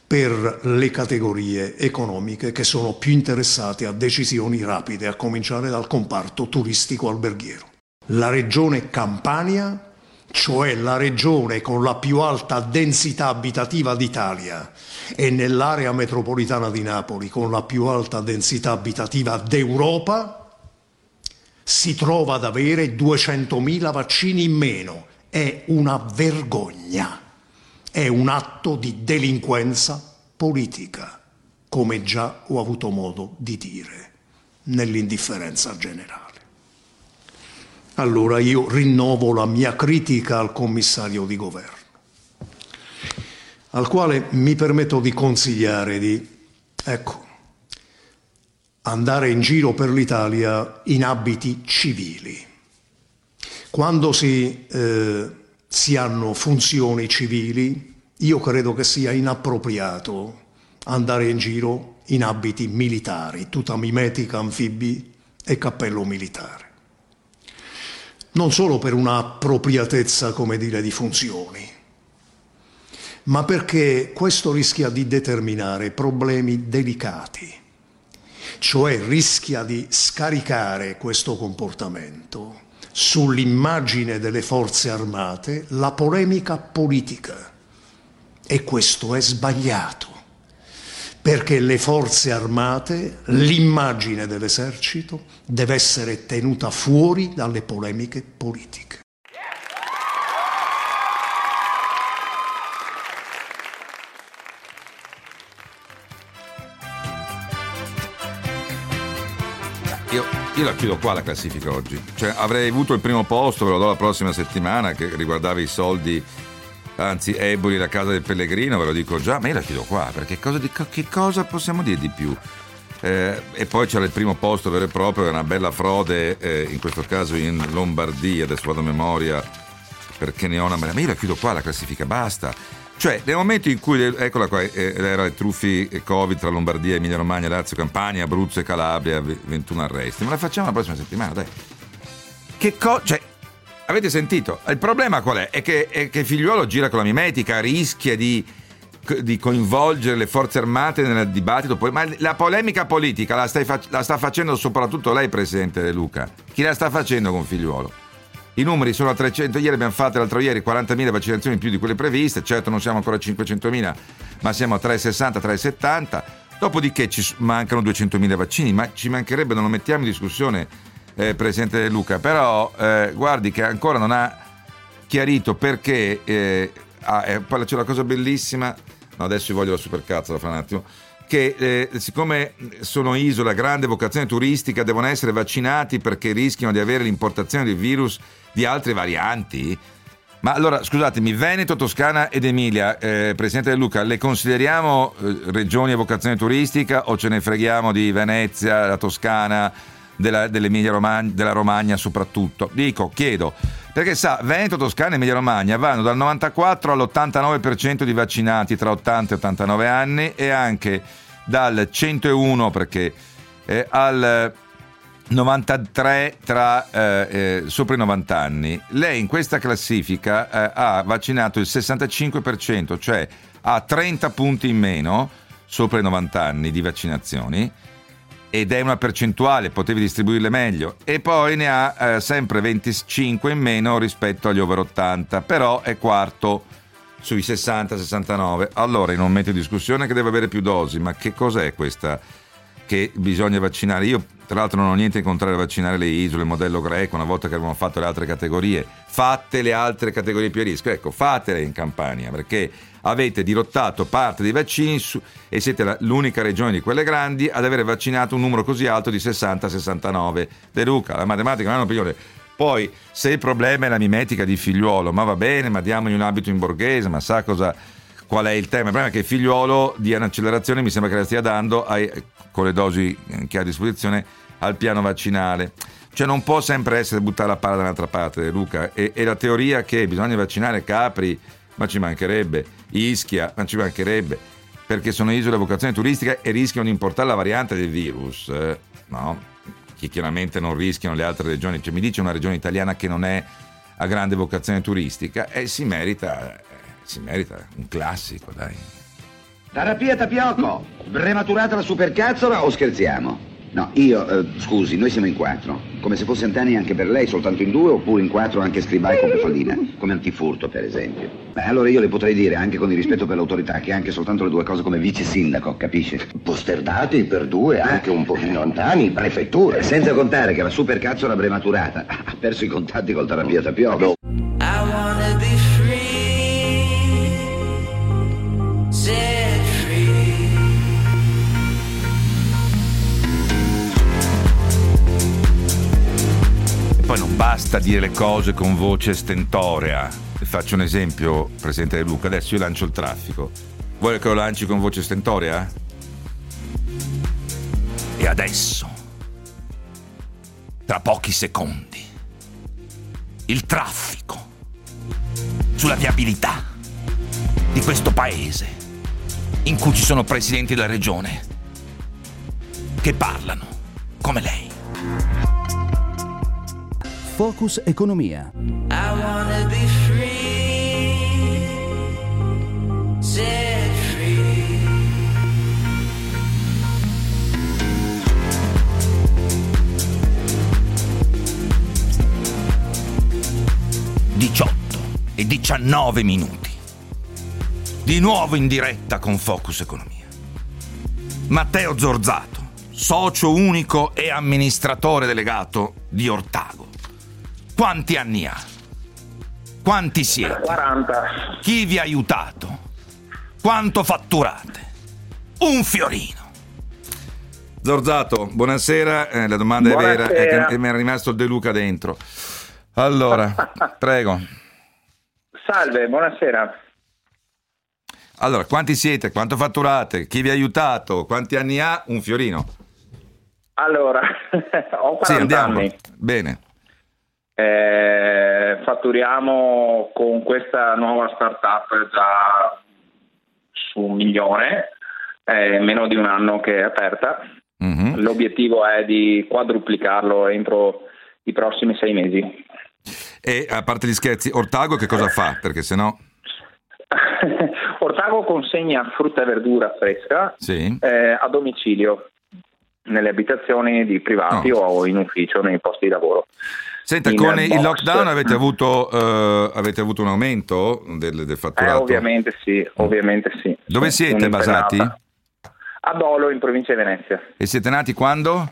per le categorie economiche che sono più interessate a decisioni rapide, a cominciare dal comparto turistico alberghiero. La regione Campania, cioè la regione con la più alta densità abitativa d'Italia e nell'area metropolitana di Napoli con la più alta densità abitativa d'Europa, si trova ad avere 200.000 vaccini in meno. È una vergogna è un atto di delinquenza politica, come già ho avuto modo di dire nell'indifferenza generale. Allora io rinnovo la mia critica al commissario di governo, al quale mi permetto di consigliare di, ecco, andare in giro per l'Italia in abiti civili. Quando si eh, si hanno funzioni civili, io credo che sia inappropriato andare in giro in abiti militari, tuta mimetica, anfibi e cappello militare. Non solo per un'appropriatezza, come dire, di funzioni, ma perché questo rischia di determinare problemi delicati, cioè rischia di scaricare questo comportamento sull'immagine delle forze armate la polemica politica. E questo è sbagliato, perché le forze armate, l'immagine dell'esercito deve essere tenuta fuori dalle polemiche politiche. Io, io, la chiudo qua la classifica oggi. Cioè, avrei avuto il primo posto, ve lo do la prossima settimana, che riguardava i soldi, anzi Eboli, la casa del Pellegrino, ve lo dico già, ma io la chiudo qua, perché cosa, di, che cosa possiamo dire di più? Eh, e poi c'era il primo posto vero e proprio, una bella frode, eh, in questo caso in Lombardia, adesso vado a memoria perché ne ho una... Ma io la chiudo qua la classifica, basta. Cioè, nel momento in cui, eccola qua, eh, era i truffi Covid tra Lombardia, Emilia Romagna, Lazio, Campania, Abruzzo e Calabria, 21 arresti. Ma la facciamo la prossima settimana, dai. Che cosa... Cioè, avete sentito? Il problema qual è? È che, è che Figliuolo gira con la mimetica, rischia di, di, coinvolgere le forze armate nel dibattito. Ma la polemica politica la, fac- la sta facendo soprattutto lei, Presidente De Luca. Chi la sta facendo con Figliuolo? I numeri sono a 300, ieri abbiamo fatto l'altro ieri 40.000 vaccinazioni in più di quelle previste, certo non siamo ancora a 500.000, ma siamo a 360, 370, dopodiché ci mancano 200.000 vaccini, ma ci mancherebbe, non lo mettiamo in discussione, eh, Presidente De Luca, però eh, guardi che ancora non ha chiarito perché, eh, ah, poi c'è una cosa bellissima, no adesso io voglio la supercazzola fra un attimo, che eh, siccome sono isole a grande vocazione turistica devono essere vaccinati perché rischiano di avere l'importazione del virus di altre varianti? Ma allora, scusatemi, Veneto, Toscana ed Emilia, eh, Presidente De Luca, le consideriamo eh, regioni a vocazione turistica o ce ne freghiamo di Venezia, la Toscana, della, dell'Emilia Romagna, della Romagna soprattutto? Dico, chiedo, perché sa, Veneto, Toscana e Emilia Romagna vanno dal 94 all'89% di vaccinati tra 80 e 89 anni e anche dal 101 perché eh, al 93 tra eh, eh, sopra i 90 anni. Lei in questa classifica eh, ha vaccinato il 65%, cioè ha 30 punti in meno sopra i 90 anni di vaccinazioni ed è una percentuale, potevi distribuirle meglio e poi ne ha eh, sempre 25 in meno rispetto agli over 80, però è quarto sui 60-69. Allora, in un momento di discussione che deve avere più dosi, ma che cos'è questa che bisogna vaccinare? Io tra l'altro non ho niente in contrario a vaccinare le isole, il modello greco, una volta che abbiamo fatto le altre categorie. Fatte le altre categorie più a rischio. Ecco, fatele in Campania, perché avete dirottato parte dei vaccini su, e siete l'unica regione di quelle grandi ad avere vaccinato un numero così alto di 60-69. De Luca, la matematica non è un'opinione. Poi, se il problema è la mimetica di figliuolo, ma va bene, ma diamogli un abito in borghese, ma sa cosa qual è il tema? Il problema è che figliuolo dia un'accelerazione, mi sembra che la stia dando ai, con le dosi che ha a disposizione al piano vaccinale. Cioè non può sempre essere buttare la palla dall'altra parte, Luca. E, e la teoria che bisogna vaccinare Capri, ma ci mancherebbe, Ischia, ma ci mancherebbe, perché sono isole a vocazione turistica e rischiano di importare la variante del virus. eh, no, che chiaramente non rischiano le altre regioni. Cioè, mi dice una regione italiana che non è a grande vocazione turistica e si merita, eh, si merita un classico, dai. Terapia tapioco, prematurata la supercazzola o scherziamo? No, io, eh, scusi, noi siamo in quattro. Come se fosse Antani anche per lei, soltanto in due, oppure in quattro anche scribai con Pefallina, come antifurto per esempio. Beh, allora io le potrei dire, anche con il rispetto per l'autorità, che anche soltanto le due cose come vice sindaco, capisce? Posterdati per due, anche un pochino Antani, prefettura. Eh, Senza contare che la supercazzola prematurata ha perso i contatti col terapia tapioco. I wanna be poi non basta dire le cose con voce stentorea. Faccio un esempio, Presidente De Luca. Adesso io lancio il traffico. Vuole che lo lanci con voce stentorea? E adesso, tra pochi secondi, il traffico sulla viabilità di questo paese in cui ci sono presidenti della regione che parlano come lei. Focus Economia. 18 e 19 minuti. Di nuovo in diretta con Focus Economia. Matteo Zorzato, socio unico e amministratore delegato di Ortago. Quanti anni ha? Quanti siete? 40. Chi vi ha aiutato? Quanto fatturate? Un fiorino. Zorzato, buonasera. Eh, la domanda è vera Buonasera. è che mi è rimasto il De Luca dentro. Allora, prego. Salve, buonasera. Allora, quanti siete? Quanto fatturate? Chi vi ha aiutato? Quanti anni ha? Un fiorino. Allora, ho 40 Sì, andiamo. anni. Bene. Eh, fatturiamo con questa nuova startup già su un milione, è meno di un anno che è aperta. Mhm. L'obiettivo è di quadruplicarlo entro i prossimi sei mesi. E a parte gli scherzi, Ortago che cosa fa? Perché sennò... Ortago consegna frutta e verdura fresca Sì. eh, a domicilio nelle abitazioni di privati o in ufficio nei posti di lavoro. Senta, con il box. lockdown avete avuto, eh, avete avuto un aumento del, del Eh, fatturato? ovviamente sì, ovviamente sì. Dove siete Un'impennata. basati? A Dolo, in provincia di Venezia. E siete nati quando?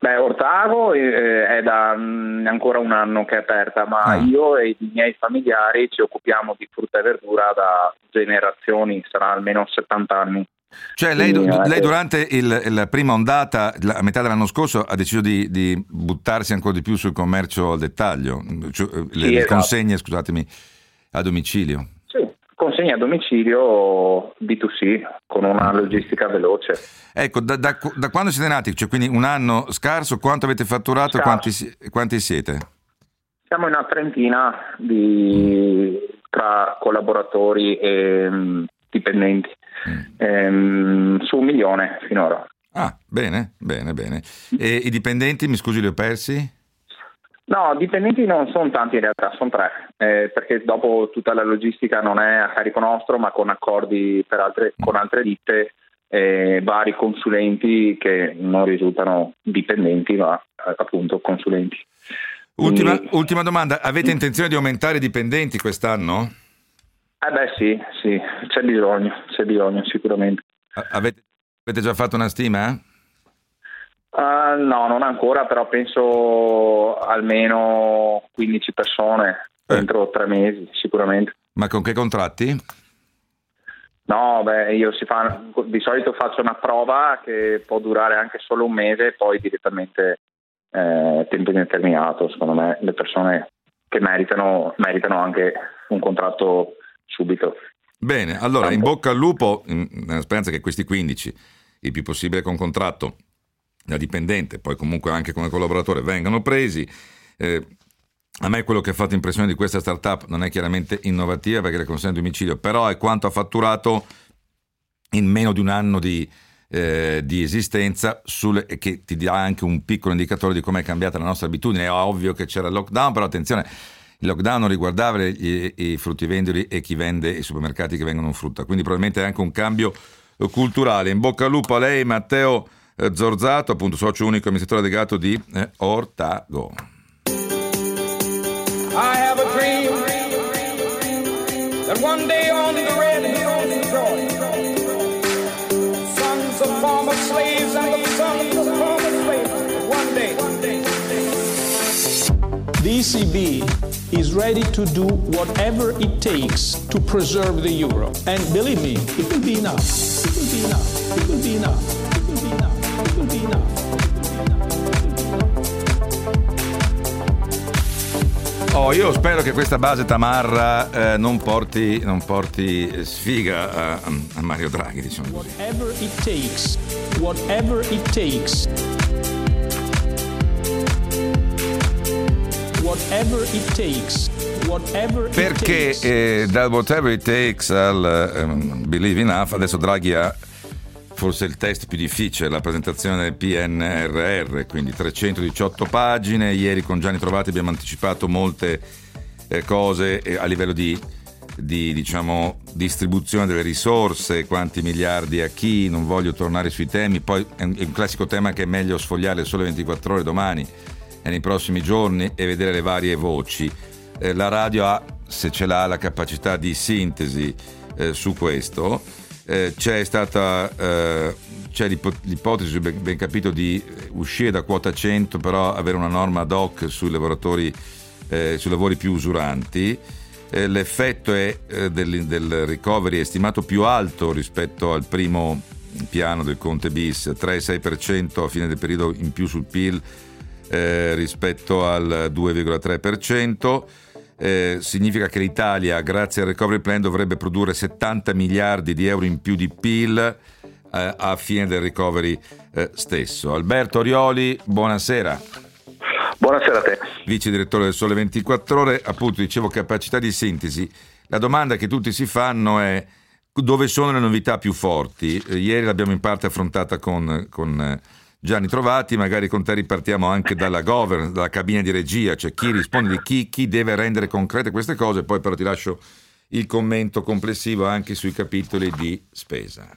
Beh, Ortago eh, è da mm, ancora un anno che è aperta, ma Ah. io e i miei familiari ci occupiamo di frutta e verdura da generazioni, sarà almeno 70 anni. Cioè lei, Quindi, eh, lei durante il- la prima ondata, la- a metà dell'anno scorso, ha deciso di, di buttarsi ancora di più sul commercio al dettaglio, cioè, eh, le, le esatto. consegne, scusatemi, a domicilio. Sì, consegna a domicilio B2C con una logistica veloce. Ecco, da, da- da quando siete nati, cioè quindi un anno scarso, quanto avete fatturato e quanti, quanti siete? Siamo in una trentina di, tra collaboratori e mm, dipendenti, Ehm, su un milione finora. Ah, bene, bene, bene. E i dipendenti, mi scusi, li ho persi? No, dipendenti non sono tanti in realtà, sono tre, eh, perché dopo tutta la logistica non è a carico nostro, ma con accordi per altre- con altre ditte, eh, vari consulenti che non risultano dipendenti, ma eh, appunto consulenti. Ultima, Quindi- ultima domanda, avete intenzione di aumentare i dipendenti quest'anno? Eh beh sì, sì, c'è bisogno, c'è bisogno sicuramente. Avete, avete già fatto una stima? Ah, no, non ancora, però penso almeno 15 persone entro tre mesi sicuramente. Ma con che contratti? No, beh, io si fa, di solito faccio una prova che può durare anche solo un mese e poi direttamente eh, tempo indeterminato. Secondo me le persone che meritano, meritano anche un contratto subito. Bene, allora in bocca al lupo, nella speranza che questi 15, il più possibile con contratto, da dipendente, poi comunque anche come collaboratore, vengano presi. Eh, a me quello che ha fatto impressione di questa startup non è chiaramente innovativa perché le consente domicilio, però è quanto ha fatturato in meno di un anno di, eh, di esistenza sul, che ti dà anche un piccolo indicatore di come è cambiata la nostra abitudine. È ovvio che c'era il lockdown, però attenzione, il lockdown riguardava i, i fruttivendoli e chi vende i supermercati che vengono in frutta, quindi probabilmente è anche un cambio culturale. In bocca al lupo a lei, Matteo eh, Zorzato, appunto socio unico amministratore delegato di eh, Ortago. I have a dream that one day on the ECB is ready to do whatever it takes to preserve the euro. And believe me, it will be enough. It will be enough. It will be enough. It will be enough. It will be enough. Oh, io spero che questa base Tamarra eh, non, porti, non, porti, sfiga a, a, Mario Draghi, diciamo così. Whatever it takes, whatever it takes. Perché takes. Eh, dal whatever it takes al um, believe enough, adesso Draghi ha forse il test più difficile, la presentazione del PNRR, quindi 318 pagine. Ieri con Gianni Trovati abbiamo anticipato molte eh, cose eh, a livello di, di diciamo, distribuzione delle risorse, quanti miliardi a chi, non voglio tornare sui temi, poi è un, è un classico tema che è meglio sfogliare solo 24 ore domani nei prossimi giorni e vedere le varie voci. Eh, la radio ha, se ce l'ha, la capacità di sintesi eh, su questo eh, c'è stata eh, c'è l'ipotesi, ben, ben, capito, di uscire da quota 100, però avere una norma ad hoc sui eh, sui lavori più usuranti. Eh, l'effetto è, del, del, recovery è stimato più alto rispetto al primo piano del Conte bis, 3,6% a fine del periodo in più sul PIL eh, rispetto al 2,3% eh, significa che l'Italia, grazie al recovery plan, dovrebbe produrre 70 miliardi di euro in più di PIL eh, a fine del recovery eh, stesso. Alberto Orioli, buonasera. Buonasera a te. Vice direttore del Sole 24 Ore, appunto dicevo capacità di sintesi. La domanda che tutti si fanno è dove sono le novità più forti? Eh, ieri l'abbiamo in parte affrontata con, con eh, Gianni Trovati, magari con te ripartiamo anche dalla governance, dalla cabina di regia, cioè chi risponde di chi, chi deve rendere concrete queste cose, poi però ti lascio il commento complessivo anche sui capitoli di spesa.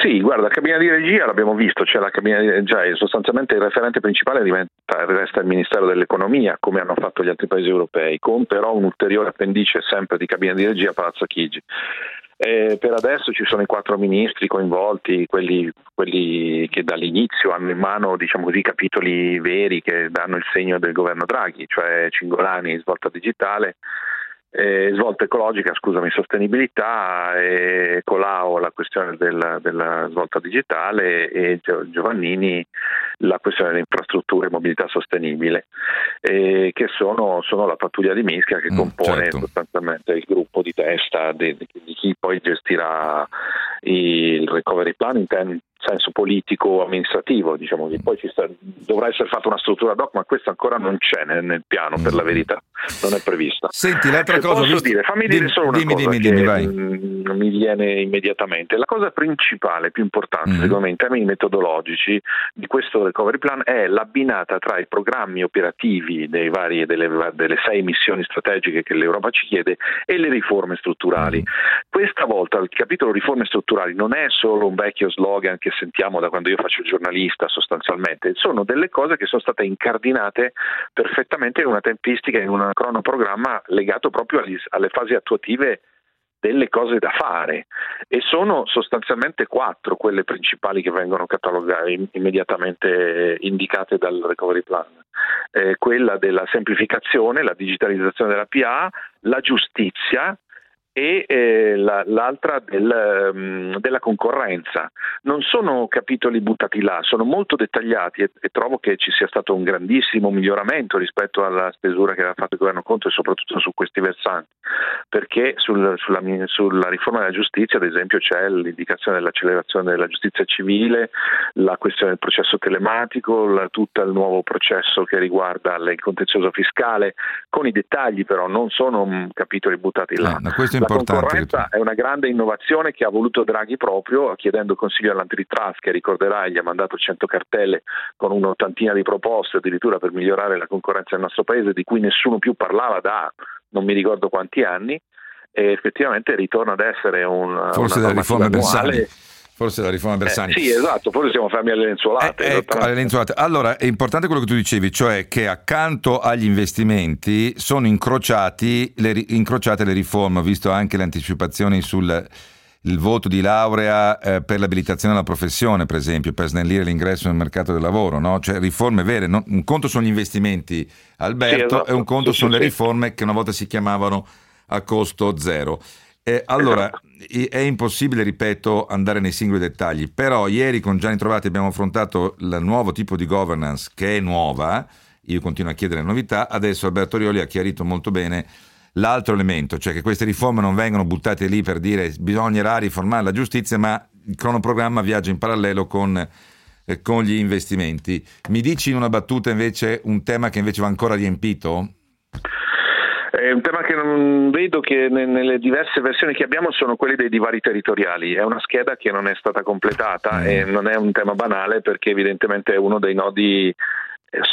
Sì, guarda, la cabina di regia l'abbiamo visto, cioè la cabina di regia è sostanzialmente il referente principale diventa, resta il Ministero dell'Economia, come hanno fatto gli altri paesi europei, con però un ulteriore appendice sempre di cabina di regia Palazzo Chigi. Eh, per adesso ci sono i quattro ministri coinvolti, quelli, quelli che dall'inizio hanno in mano diciamo capitoli veri che danno il segno del governo Draghi, cioè Cingolani, svolta digitale, eh, svolta ecologica, scusami, sostenibilità, e Colau la questione della, della svolta digitale e Giovannini la questione delle infrastrutture e mobilità sostenibile, eh, che sono, sono, la pattuglia di mischia che mm, compone certo. sostanzialmente il gruppo di testa di, di chi poi gestirà il recovery plan in, ten, senso politico amministrativo, diciamo che poi sta, dovrà essere fatta una struttura doc, ma questa ancora non c'è nel, nel piano, per la mm. verità, non è prevista. Senti, l'altra Se cosa, posso dire, fammi dimmi, dire solo una dimmi, cosa dimmi, che dimmi, mh, mi viene immediatamente. La cosa principale, più importante, mm-hmm. secondo me, in termini metodologici di questo recovery plan è l'abbinata tra i programmi operativi dei vari, delle, delle sei missioni strategiche che l'Europa ci chiede e le riforme strutturali. Mm-hmm. Questa volta il capitolo riforme strutturali non è solo un vecchio slogan che sentiamo da quando io faccio il giornalista sostanzialmente, sono delle cose che sono state incardinate perfettamente in una tempistica, in un cronoprogramma legato proprio alle fasi attuative delle cose da fare e sono sostanzialmente quattro quelle principali che vengono catalogate immediatamente indicate dal recovery plan. Eh, quella della semplificazione, la digitalizzazione della PA, la giustizia, e eh, la, l'altra del, um, della concorrenza. Non sono capitoli buttati là, sono molto dettagliati e, e, trovo che ci sia stato un grandissimo miglioramento rispetto alla stesura che aveva fatto il governo Conte, soprattutto su questi versanti. perché sul, sulla, sulla, riforma della giustizia, ad esempio, c'è l'indicazione dell'accelerazione della giustizia civile, la questione del processo telematico, la, tutto il nuovo processo che riguarda il contenzioso fiscale, con i dettagli però, non sono capitoli buttati là. Eh, la importante. concorrenza è una grande innovazione che ha voluto Draghi proprio chiedendo consiglio all'antitrust, che ricorderai gli ha mandato 100 cartelle con un'ottantina di proposte addirittura per migliorare la concorrenza nel nostro paese, di cui nessuno più parlava da non mi ricordo quanti anni e effettivamente ritorna ad essere un, Forse una la riforma annuale. Bersani. Forse la riforma Bersani. Eh, sì, esatto, forse siamo fermi alle lenzuolate. Eh, ecco, alle lenzuolate. Allora, è importante quello che tu dicevi, cioè che accanto agli investimenti sono incrociati le, incrociate le riforme, ho visto anche le anticipazioni sul il voto di laurea eh, per l'abilitazione alla professione, per esempio, per snellire l'ingresso nel mercato del lavoro, no? cioè riforme vere. No? Un conto sono gli investimenti, Alberto, sì, esatto. e un conto sì, sono sì, le riforme che una volta si chiamavano a costo zero. Eh, allora, esatto. è impossibile, ripeto, andare nei singoli dettagli, però ieri con Gianni Trovati abbiamo affrontato il nuovo tipo di governance che è nuova, io continuo a chiedere novità, adesso Alberto Rioli ha chiarito molto bene l'altro elemento, cioè che queste riforme non vengono buttate lì per dire bisognerà riformare la giustizia, ma il cronoprogramma viaggia in parallelo con, eh, con gli investimenti. Mi dici in una battuta invece un tema che invece va ancora riempito? È un tema che non vedo che nelle diverse versioni che abbiamo sono quelli dei divari territoriali. È una scheda che non è stata completata mm. e non è un tema banale perché evidentemente è uno dei nodi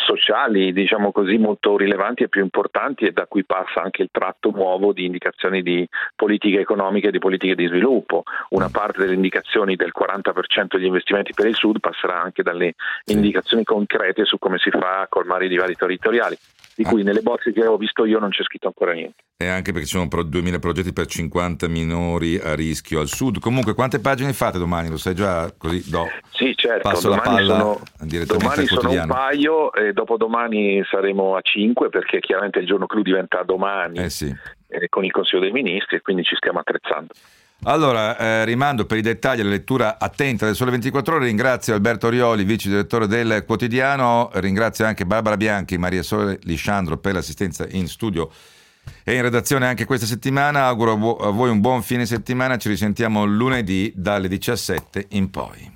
sociali, diciamo così, molto rilevanti e più importanti e da cui passa anche il tratto nuovo di indicazioni di politica economica e di politiche di sviluppo. Una parte delle indicazioni del 40% degli investimenti per il Sud passerà anche dalle indicazioni concrete su come si fa a colmare i divari territoriali di cui nelle bozze che ho visto io non c'è scritto ancora niente. E anche perché ci sono 2000 progetti per 50 minori a rischio al sud. Comunque, quante pagine fate domani? Lo sai già? Così do. Sì, certo. Passo la palla sono, direttamente domani sono un paio e dopodomani saremo a 5 perché chiaramente il giorno clou diventa domani eh sì. eh, con il Consiglio dei Ministri e quindi ci stiamo attrezzando. Allora, eh, rimando per i dettagli alla lettura attenta del Sole 24 Ore. Ringrazio Alberto Rioli, vice direttore del quotidiano. Ringrazio anche Barbara Bianchi, Maria Sole Lisciandro per l'assistenza in studio e in redazione anche questa settimana. Auguro a voi un buon fine settimana. Ci risentiamo lunedì dalle 17 in poi.